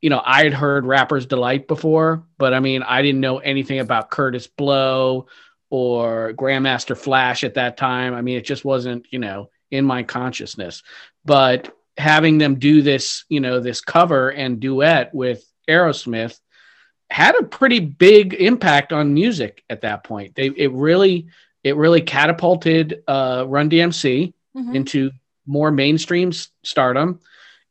you know, I had heard Rapper's Delight before, but I mean, I didn't know anything about Kurtis Blow or Grandmaster Flash at that time. I mean, it just wasn't, you know, in my consciousness. But having them do this, you know, this cover and duet with Aerosmith had a pretty big impact on music at that point. They it really it really catapulted uh, Run DMC Mhm. into more mainstream stardom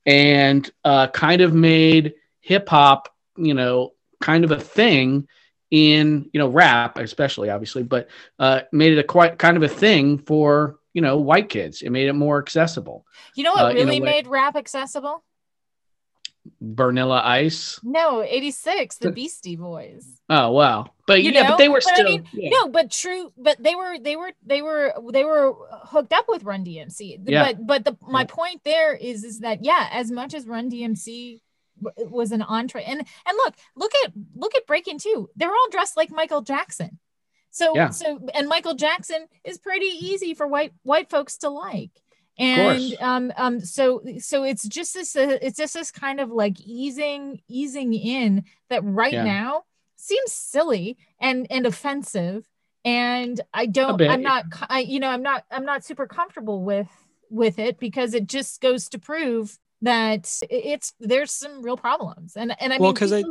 and uh, kind of made hip hop, you know, kind of a thing in you know rap, especially obviously, but uh, made it a quite kind of a thing for you know white kids. It made it more accessible. you know what uh, really made rap accessible Vanilla Ice. no 86 the beastie boys Oh wow, but you yeah, know? but they were I still mean, yeah. no but true but they were they were they were they were hooked up with run dmc Yeah. but but the my point there is is that yeah as much as run dmc was an entree and and look look at look at breaking two they're all dressed like michael jackson so Yeah. so and michael jackson is pretty easy for white white folks to like and um um so so it's just this uh, it's just this kind of like easing easing in that right Yeah. now seems silly and and offensive. And i don't i'm not i you know i'm not i'm not super comfortable with with it because it just goes to prove that it's there's some real problems. And and i well because i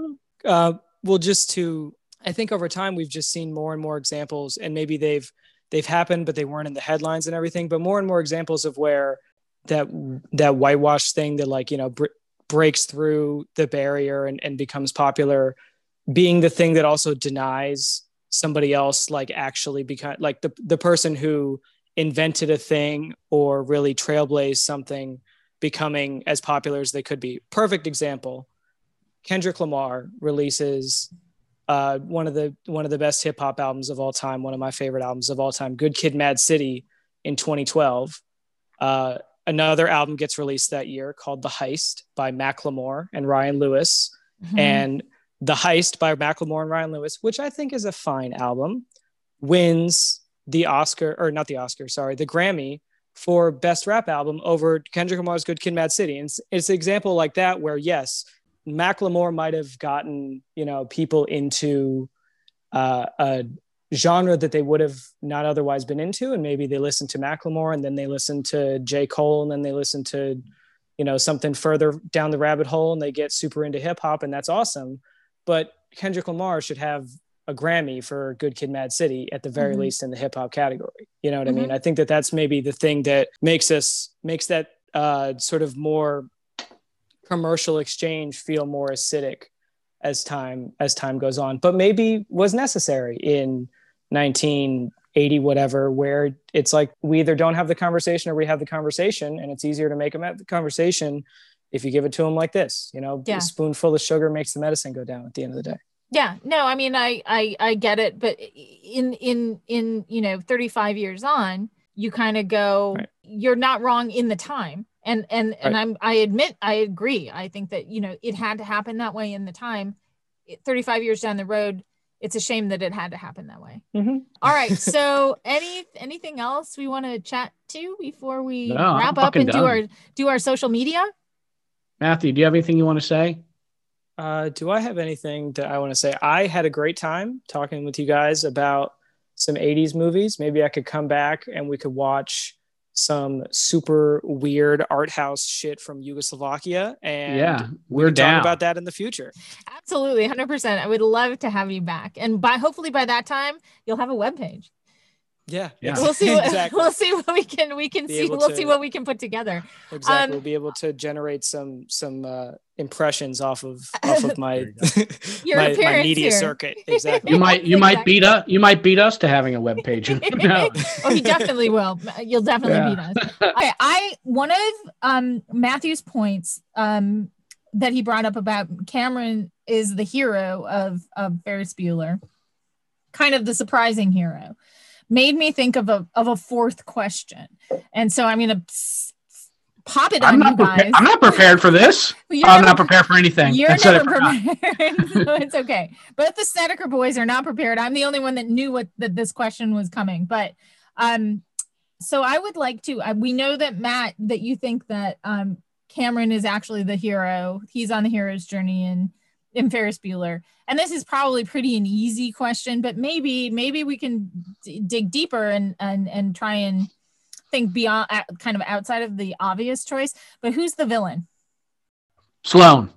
uh well just to i think over time we've just seen more and more examples and maybe they've they've happened but they weren't in the headlines and everything but more and more examples of where that that whitewash thing that like you know br- breaks through the barrier and, and becomes popular being the thing that also denies somebody else like actually become like the the person who invented a thing or really trailblazed something becoming as popular as they could be. Perfect example. Kendrick Lamar releases uh, one of the one of the best hip hop albums of all time, one of my favorite albums of all time, Good Kid, Mad City, in 2012. Uh, another album gets released that year called The Heist by Macklemore and Ryan Lewis, Mhm. and The Heist by Macklemore and Ryan Lewis, which I think is a fine album, wins the Oscar or not the Oscar, sorry, the Grammy for best rap album over Kendrick Lamar's Good Kid, Mad City. And it's, it's an example like that where yes, Macklemore might have gotten you know people into uh, a genre that they would have not otherwise been into, and maybe they listened to Macklemore and then they listened to J Cole and then they listened to you know something further down the rabbit hole and they get super into hip hop and that's awesome. But Kendrick Lamar should have a Grammy for Good Kid, Mad City at the very Mhm. least in the hip hop category. You know what I Mhm. mean? I think that that's maybe the thing that makes us makes that uh, sort of more commercial exchange feel more acidic as time as time goes on but maybe was necessary in 1980 whatever where it's like we either don't have the conversation or we have the conversation and it's easier to make them have the conversation if you give it to them like this you know Yeah. a spoonful of sugar makes the medicine go down at the end of the day Yeah, no, I mean, I, I, I get it, but in, in, in, you know, 35 years on, you kind of go, you're not wrong in the time. And, and, and Right. I'm, I admit, I agree. I think that, you know, it had to happen that way in the time. 35 years down the road, it's a shame that it had to happen that way. Mm-hmm. All right. So any, anything else we want to chat to before we No, I'm wrap up fucking and do our, do our social media? Matthew, do you have anything you want to say? Uh, do I have anything that I want to say? I had a great time talking with you guys about some 80s movies. Maybe I could come back and we could watch some super weird art house shit from Yugoslavia. And Yeah, we we're can talk down. about that in the future. Absolutely. 100%. I would love to have you back. And by, hopefully by that time, you'll have a webpage. Yeah, Yeah. We'll see. What, exactly. We'll see what we can. We can Be see. We'll to- see what we can put together. Exactly. Um, we'll be able to generate some some uh, impressions off of off of my Your my, my media here. circuit. Exactly. You might you might beat us. You might beat us to having a web page. no. oh, he definitely will. You'll definitely Yeah. beat us. Okay, I one of um Matthew's points um that he brought up about Cameron is the hero of of Ferris Bueller, kind of the surprising hero, made me think of a of a fourth question, and so I'm gonna pop it I'm on not guys. I'm not prepared for this. You're I'm never- not prepared for anything. You're never prepared, so it's okay. But the Snedeker boys are not prepared. I'm the only one that knew what that this question was coming. But um, so I would like to. Uh, we know that Matt, that you think that um Cameron is actually the hero. He's on the hero's journey in in Ferris Bueller. And this is probably pretty an easy question, but maybe maybe we can d- dig deeper and and and try and think beyond, uh, kind of outside of the obvious choice. But who's the villain? Sloan.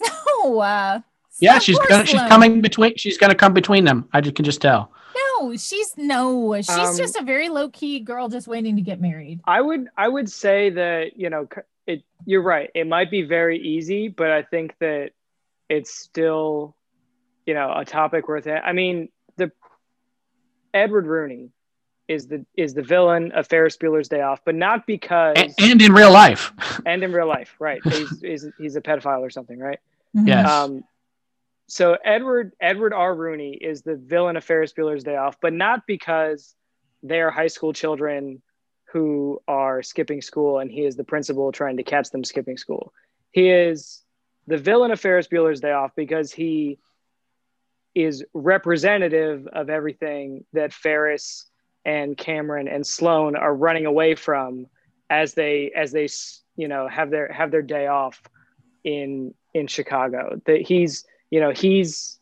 Oh, uh, Yeah, she's gonna, she's coming between. She's gonna come between them. I just can just tell. No, she's no, she's Um, just a very low key girl just waiting to get married. I would I would say that you know c- it. You're right. It might be very easy, but I think that it's still you know a topic worth it. I mean, the Edward Rooney is the is the villain of Ferris Bueller's Day Off, but not because And, and in real life, and in real life, right? He's he's, he's a pedophile or something, right? yes. Um, so Edward Edward R. Rooney is the villain of Ferris Bueller's Day Off, but not because they are high school children who are skipping school and he is the principal trying to catch them skipping school. He is the villain of Ferris Bueller's Day Off because he is representative of everything that Ferris and Cameron and Sloan are running away from as they as they you know have their have their day off in in Chicago. That he's you know he's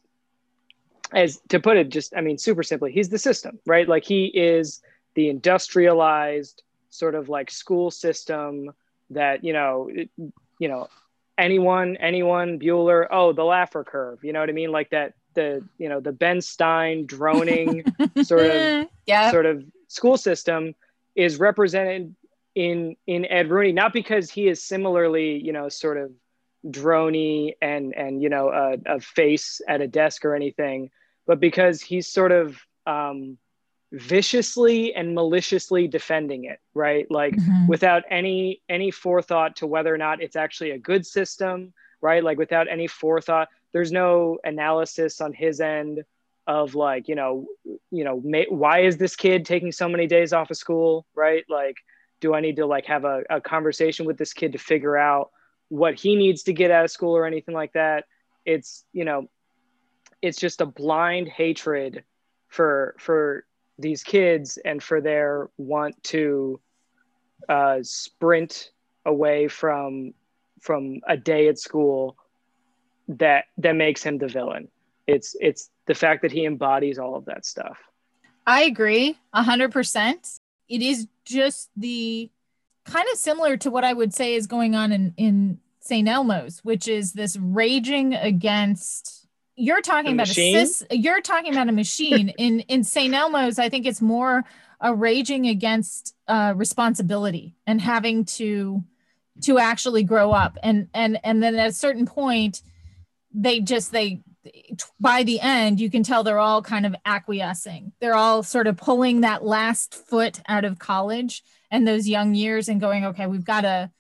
as to put it just I mean super simply he's the system right like he is the industrialized sort of like school system that you know it- you know anyone anyone Bueller. Oh the Laffer curve. You know what I mean? Like that the you know the Ben Stein droning sort of yeah. sort of school system is represented in in Ed Rooney, not because he is similarly, you know, sort of drony and and you know a, a face at a desk or anything, but because he's sort of um, viciously and maliciously defending it, right? Like Mhm. without any any forethought to whether or not it's actually a good system, right? Like without any forethought, there's no analysis on his end of like, you know, you know, may, why is this kid taking so many days off of school, right? Like, do I need to like have a, a conversation with this kid to figure out what he needs to get out of school or anything like that? It's, you know, it's just a blind hatred for for these kids and for their want to uh, sprint away from from a day at school that that makes him the villain. It's it's the fact that he embodies all of that stuff. I agree a hundred percent. It is just the kind of similar to what I would say is going on in, in St. Elmo's, which is this raging against you're talking about machine? a sys, you're talking about a machine. in in St. Elmo's, I think it's more a raging against uh, responsibility and having to to actually grow up and and and then at a certain point they just they by the end you can tell they're all kind of acquiescing they're all sort of pulling that last foot out of college and those young years and going okay we've got to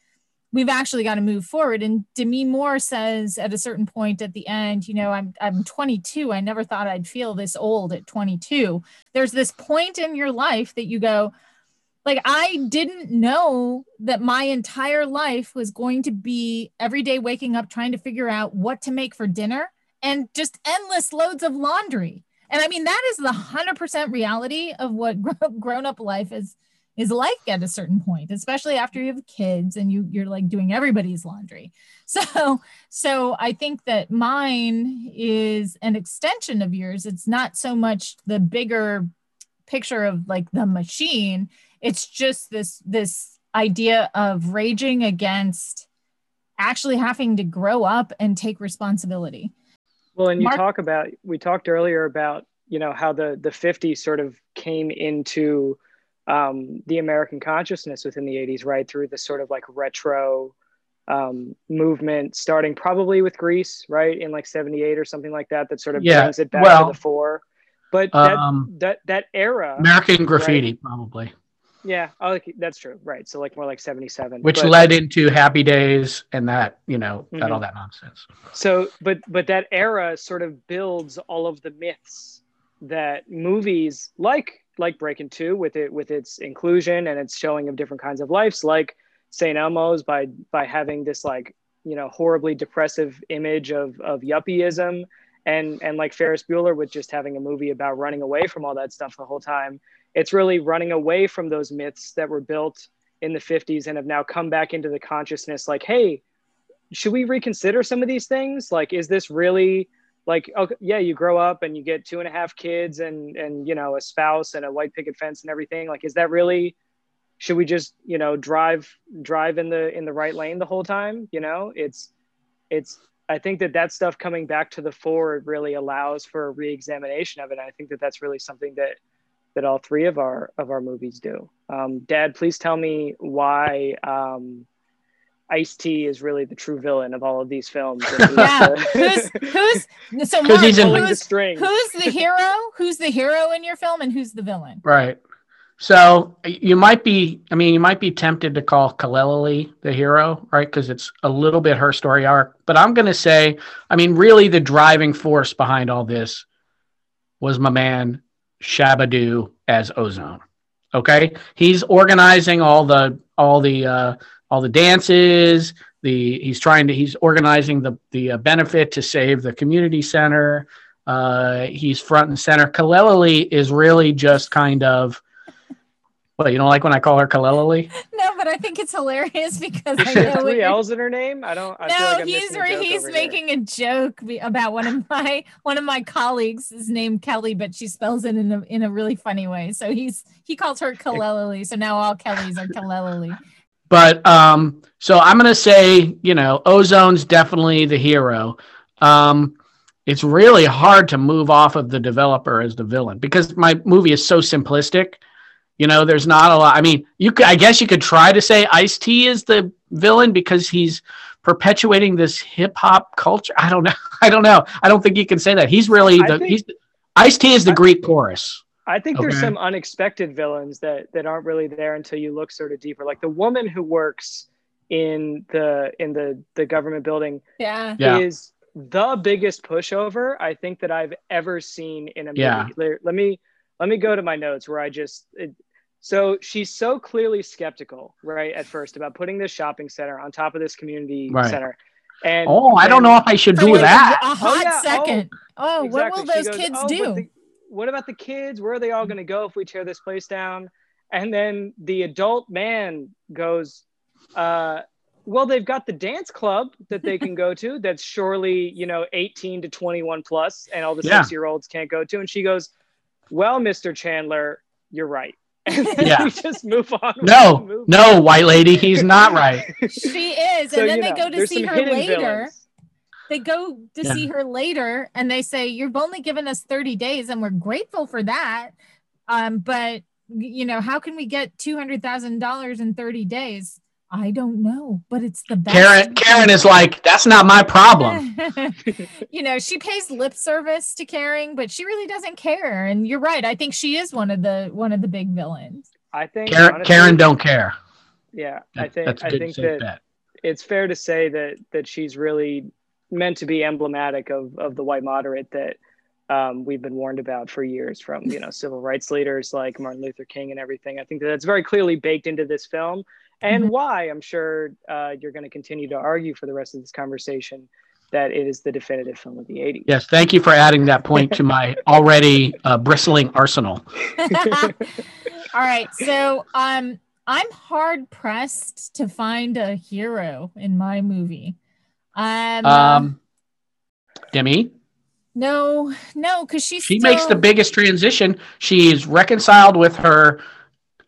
we've actually got to move forward. And demi moore says at a certain point at the end you know i'm i'm 22 i never thought i'd feel this old at 22 there's this point in your life that you go like I didn't know that my entire life was going to be every day waking up trying to figure out what to make for dinner and just endless loads of laundry. And I mean that is the 100% reality of what grown up life is is like at a certain point, especially after you have kids and you you're like doing everybody's laundry. So so I think that mine is an extension of yours. It's not so much the bigger picture of like the machine it's just this this idea of raging against actually having to grow up and take responsibility Well, and you Mark- talk about we talked earlier about you know how the the 50s sort of came into um, the American consciousness within the 80s, right through the sort of like retro um, movement, starting probably with Grease, right in like 78 or something like that, that sort of Yeah, brings it back well, to the fore. But that um, that that era, American right? Graffiti, probably, Yeah, oh, like, that's true, right? So like more like 77, which But- led into Happy Days and that, you know, that all Mhm. that nonsense. so but but that era sort of builds all of the myths that movies like like breaking two with it with its inclusion and its showing of different kinds of lives like st elmo's by by having this like you know horribly depressive image of of yuppieism and and like ferris bueller with just having a movie about running away from all that stuff the whole time. It's really running away from those myths that were built in the 50s and have now come back into the consciousness like hey should we reconsider some of these things? Like is this really like okay yeah you grow up and you get two and a half kids and and you know a spouse and a white picket fence and everything like is that really should we just you know drive drive in the in the right lane the whole time? You know it's it's i think that that stuff coming back to the fore really allows for a re-examination of it. And i think that that's really something that that all three of our of our movies do. Um, dad please tell me why um, Ice T is really the true villain of all of these films. and who's yeah the- who's who's so 'Cause Mark, he's in- Pulling the who's, strings. who's the hero who's the hero in your film and who's the villain Right. So you might be, I mean, you might be tempted to call Kaleli the hero, right? Because it's a little bit her story arc. But I'm going to say, I mean, really the driving force behind all this was my man Shabba-Doo as Ozone. Okay, he's organizing all the all the uh, all the dances. The he's trying to he's organizing the the uh, benefit to save the community center. Uh, he's front and center. Kaleli is really just kind of. Well, you don't like when I call her Kaleli? no but i think it's hilarious because Does i know three you're- L's in her name? I don't. I feel no, like he's missing he's over here. making a joke about one of my one of my colleagues is named Kelly, but she spells it in a in a really funny way. So he's he calls her Kaleli. So now all Kellys are Kaleli. But um, so I'm gonna say, you know, Ozone's definitely the hero. Um, it's really hard to move off of the developer as the villain because my movie is so simplistic. You know, there's not a lot. I mean, you could, I guess, you could try to say Ice T is the villain because he's perpetuating this hip hop culture. I don't know. I don't know. I don't think you can say that. He's really the think- he's Ice T is the Greek chorus. I think there's some unexpected villains that that aren't really there until you look sort of deeper. Like the woman who works in the in the the government building Yeah. Yeah. is the biggest pushover I think that I've ever seen in a movie. Yeah. Let, let me let me go to my notes where I just it, so she's so clearly skeptical, right, at first about putting this shopping center on top of this community Right. center. And Oh, I don't know if I should do that. A, oh, hot yeah, oh, second. Oh, what Exactly. will those goes, kids "Oh, do? The- what about the kids? Where are they all going to go if we tear this place down? And then the adult man goes, uh, well, they've got the dance club that they can go to that's surely, you know, 18 to 21 plus and all the Yeah. six year olds can't go to. And she goes, well, Mr. Chandler, you're right. And then Yeah. we just move on. with the No, movie. no, white lady, he's not right. She is, So, and then you they go to see her later. villains. They go to Yeah. see her later, and they say, "You've only given us thirty days, and we're grateful for that." Um, but you know, how can we get two hundred thousand dollars in thirty days? I don't know, but it's the best. Karen Karen is like, that's not my problem. you know, she pays lip service to caring, but she really doesn't care. And you're right. I think she is one of the one of the big villains. I think Karen honestly- Karen don't care. Yeah, I think that's a I good think safe that bet. it's fair to say that that she's really meant to be emblematic of of the white moderate that um, we've been warned about for years from you know civil rights leaders like Martin Luther King and everything. I think that that's very clearly baked into this film, and Mhm. why I'm sure uh, you're going to continue to argue for the rest of this conversation that it is the definitive film of the 80s. Yes, thank you for adding that point to my already uh, bristling arsenal. All right. So um I'm hard pressed to find a hero in my movie. Um, Um, Demi, no, no, because she's she still, makes the biggest transition. She's reconciled with her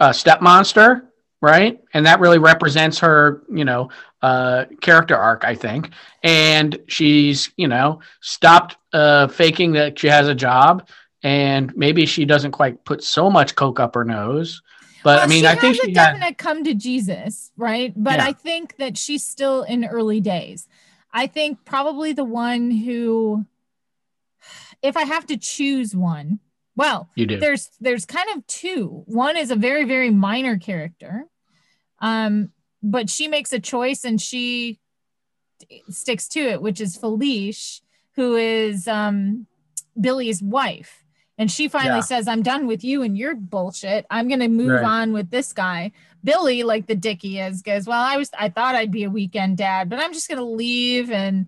uh, step monster, right? And that really represents her, you know, uh, character arc, I think. And she's, you know, stopped uh, faking that she has a job, and maybe she doesn't quite put so much coke up her nose. But I mean, she I think has she a had. come to Jesus, right? But Yeah. I think that she's still in early days. I think probably the one who, if I have to choose one, well, You do. There's there's kind of two. One is a very very minor character, um, but she makes a choice and she sticks to it, which is Felice, who is um, Billy's wife. And she finally Yeah. says, I'm done with you and your bullshit. I'm going to move Right. on with this guy. Billy, like the dick he is, goes, Well, I was, I thought I'd be a weekend dad, but I'm just going to leave and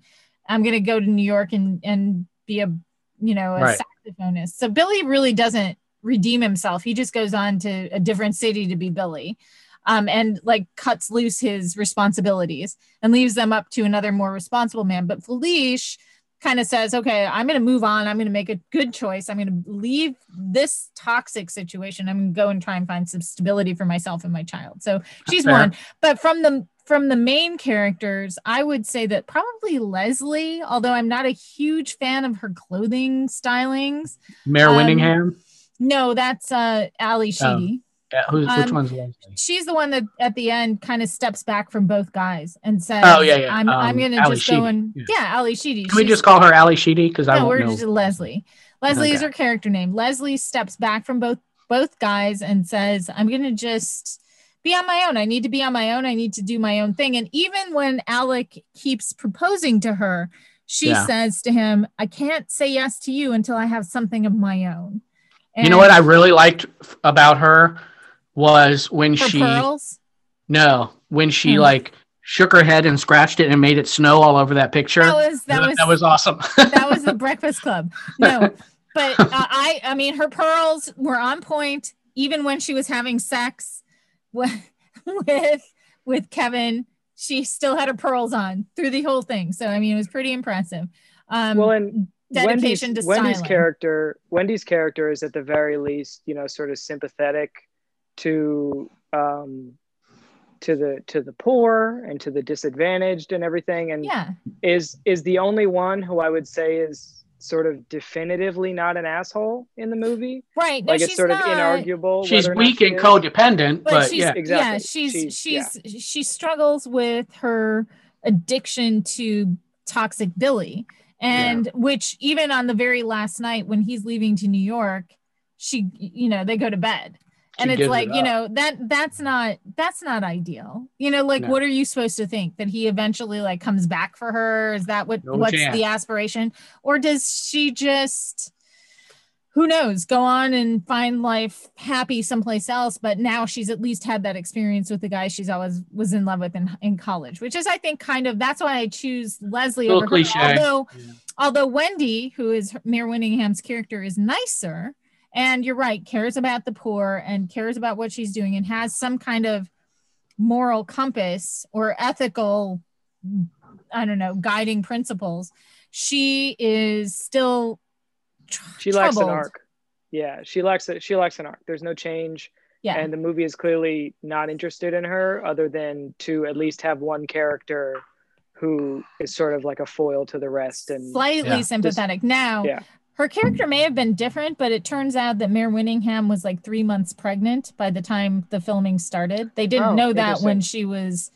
I'm going to go to New York and, and be a, you know, a Right. saxophonist. So Billy really doesn't redeem himself. He just goes on to a different city to be Billy. Um, and like cuts loose his responsibilities and leaves them up to another more responsible man. But Felice kind of says, okay, I'm going to move on. I'm going to make a good choice. I'm going to leave this toxic situation. I'm going to go and try and find some stability for myself and my child. So she's Fair. one. But from the from the main characters, I would say that probably Leslie, although I'm not a huge fan of her clothing stylings. Mare Um, Winningham. No, that's uh Ally Sheedy. Yeah, who's, which Um, one's Leslie? She's the one that at the end kind of steps back from both guys and says, Oh, yeah, yeah. I'm, I'm Um, going to Ally just go and yeah. yeah, Ally Sheedy. Can we just call her Ally Sheedy? Because I no, we're know. just Leslie. Leslie is her character name. Leslie steps back from both both guys and says, "I'm going to just be on my own. I need to be on my own. I need to do my own thing." And even when Alec keeps proposing to her, she Yeah. says to him, "I can't say yes to you until I have something of my own." And you know what I really liked about her was when Her she pearls. no when she Hmm. like shook her head and scratched it and made it snow all over that picture. That was- that was- that was awesome. that was the Breakfast Club. No, but uh, I, I mean, her pearls were on point, even when she was having sex with with with Kevin. She still had her pearls on through the whole thing. So I mean, it was pretty impressive. Um, well, and dedication Wendy's, to Wendy's character, Wendy's character is at the very least, you know, sort of sympathetic to um, to the to the poor and to the disadvantaged and everything, and Yeah. is is the only one who I would say is sort of definitively not an asshole in the movie. Right. No, like it's she's sort of inarguable. She's whether or not weak she and is. codependent, but, but, she's yeah, Exactly. yeah she's She's- she's she struggles with her addiction to toxic Billy. And which even on the very last night when he's leaving to New York, she you know, they go to bed. And it's like, it you know, that that's not that's not ideal. You know, like No. what are you supposed to think that he eventually like comes back for her? Is that what No what's chance. the aspiration? Or does she just who knows go on and find life happy someplace else but now she's at least had that experience with the guy she's always was in love with in, in college which is i think kind of that's why i choose leslie over cliche. her although although wendy who is mayor winningham's character is nicer and you're right cares about the poor and cares about what she's doing and has some kind of moral compass or ethical i don't know guiding principles she is still she lacks an arc. Yeah, she lacks a, she lacks an arc. There's no change. Yeah. And the movie is clearly not interested in her other than to at least have one character who is sort of like a foil to the rest and slightly Just- sympathetic. now, yeah. Her character may have been different, but it turns out that Mare Winningham was like three months pregnant by the time the filming started. They didn't Oh, know that when she was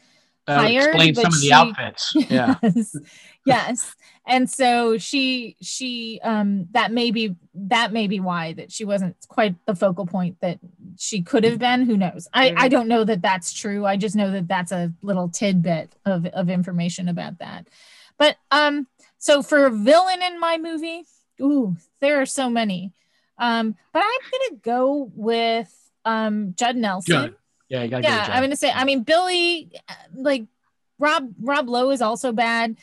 That would hired. explain some of the she- outfits. Yeah. Yes. yes. And so she she um that may be that may be why that she wasn't quite the focal point that she could have been. Who knows? I I don't know that that's true. I just know that that's a little tidbit of of information about that. But um so for a villain in my movie, ooh, there are so many. Um, but I'm gonna go with um Judd Nelson Judd. Yeah, you gotta yeah, go. I'm gonna say. I mean, Billy, uh, like Rob Rob Lowe is also bad,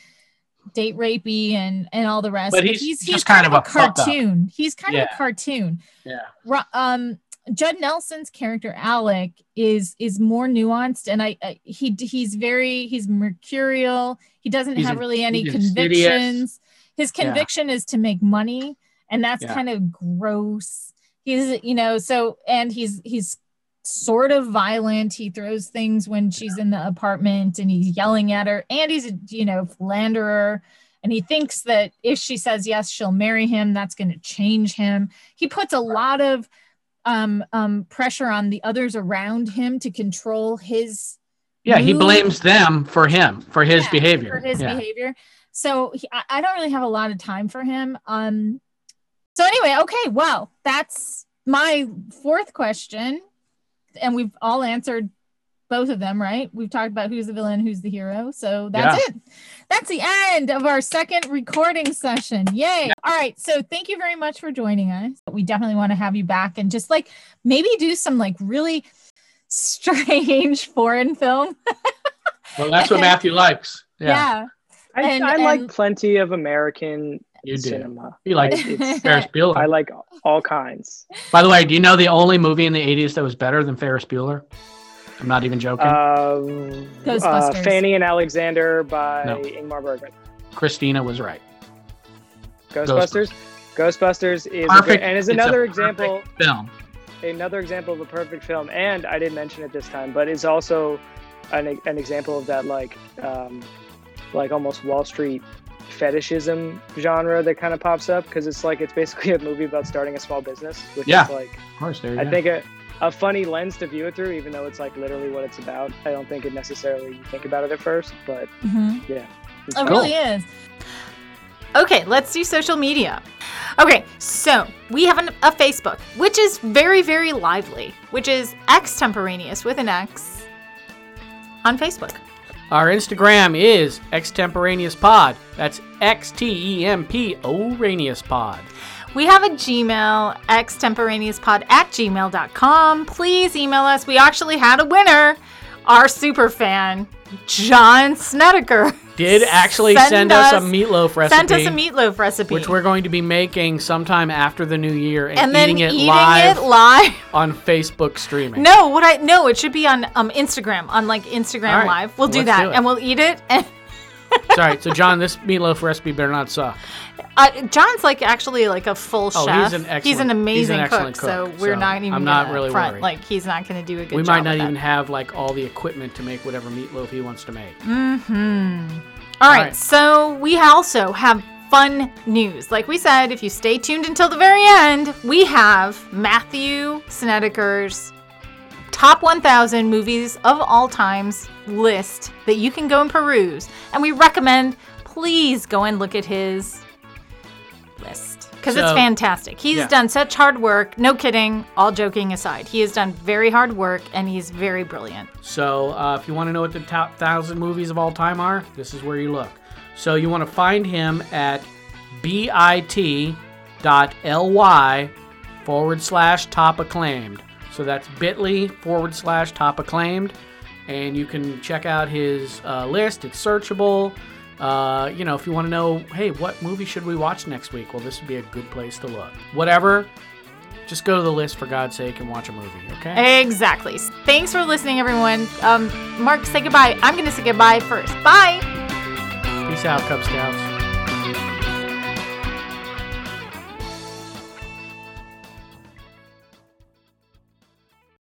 date rapey and and all the rest. But he's just kind of a cartoon. He's kind of a cartoon. Yeah. Ro- Um, Judd Nelson's character Alec is is more nuanced, and I, I he he's very he's mercurial. He doesn't He's have really any he's insidious. convictions. His Yeah. conviction is to make money, and that's Yeah. kind of gross. He's you know so and he's he's sort of violent. He throws things when she's in the apartment and he's yelling at her. And he's a, you know, philanderer. And he thinks that if she says yes, she'll marry him. That's going to change him. He puts a lot of um, um, pressure on the others around him to control his Yeah, he blames them for him for his behavior. for his yeah. behavior. So he, I, I don't really have a lot of time for him. Um. So anyway, okay. Well, that's my fourth question, and we've all answered both of them, right? We've talked about who's the villain, who's the hero. So that's Yeah. it. That's the end of our second recording session. Yay. All right. So thank you very much for joining us. We definitely want to have you back and just like maybe do some like really strange foreign film. Well, that's what Matthew likes. Yeah. yeah. I, And- I like plenty of American You do. cinema. You like I- it's- Ferris Bueller. I like all kinds. By the way, do you know the only movie in the 80s that was better than Ferris Bueller? I'm not even joking. Um, uh, Ghostbusters. Fanny and Alexander by No. Ingmar Bergman. Christina was right. Ghostbusters. Ghostbusters is Perfect. great, and is It's a another example Film. another example of a perfect film and i didn't mention it this time but it's also an, an example of that like um, like almost wall street fetishism genre that kind of pops up because it's like it's basically a movie about starting a small business which Yeah. is like Of course, there you i go. think a, a funny lens to view it through even though it's like literally what it's about i don't think it necessarily you think about it at first but Mhm. yeah it's It fun. really is. Okay, let's do social media. Okay, so we have an, a Facebook, which is very, very lively, which is extemporaneous with an X on Facebook. Our Instagram is extemporaneous pod. That's X T E M P O Ranius pod. We have a Gmail, extemporaneouspod at gmail.com. Please email us. We actually had a winner, our super fan, John Snedeker. Did actually Send send, us, us- a meatloaf recipe. Sent us a meatloaf recipe. Which we're going to be making sometime after the new year and, and then eating it eating live it live. on Facebook streaming. No, what I no, it should be on um Instagram, on like Instagram right, live. We'll do that do and we'll eat it. And Sorry, so John, this meatloaf recipe better not suck. uh, John's like actually like a full Oh, chef. he's an excellent- amazing he's an cook, excellent So we're so not even I'm not really front. worried. Like he's not going to do a good we might not even that. have like all the equipment to make whatever meatloaf he wants to make. Mm-hmm. All right, right. so we also have fun news. Like we said, if you stay tuned until the very end, we have Matthew Snedeker's top 1,000 movies of all times list that you can go and peruse. And we recommend please go and look at his list because it's fantastic. He's yeah. done such hard work. No kidding. All joking aside, he has done very hard work and he's very brilliant. So uh, if you want to know what the top thousand movies of all time are, this is where you look. So you want to find him at bit.ly forward slash top acclaimed. So that's bit.ly forward slash top acclaimed. And you can check out his uh, list. It's searchable. Uh, you know, if you want to know, hey, what movie should we watch next week? Well, this would be a good place to look. Whatever, just go to the list for God's sake and watch a movie, okay? Exactly. Thanks for listening, everyone. Um, Mark, say goodbye. I'm going to say goodbye first. Bye. Peace out, Cub Scouts.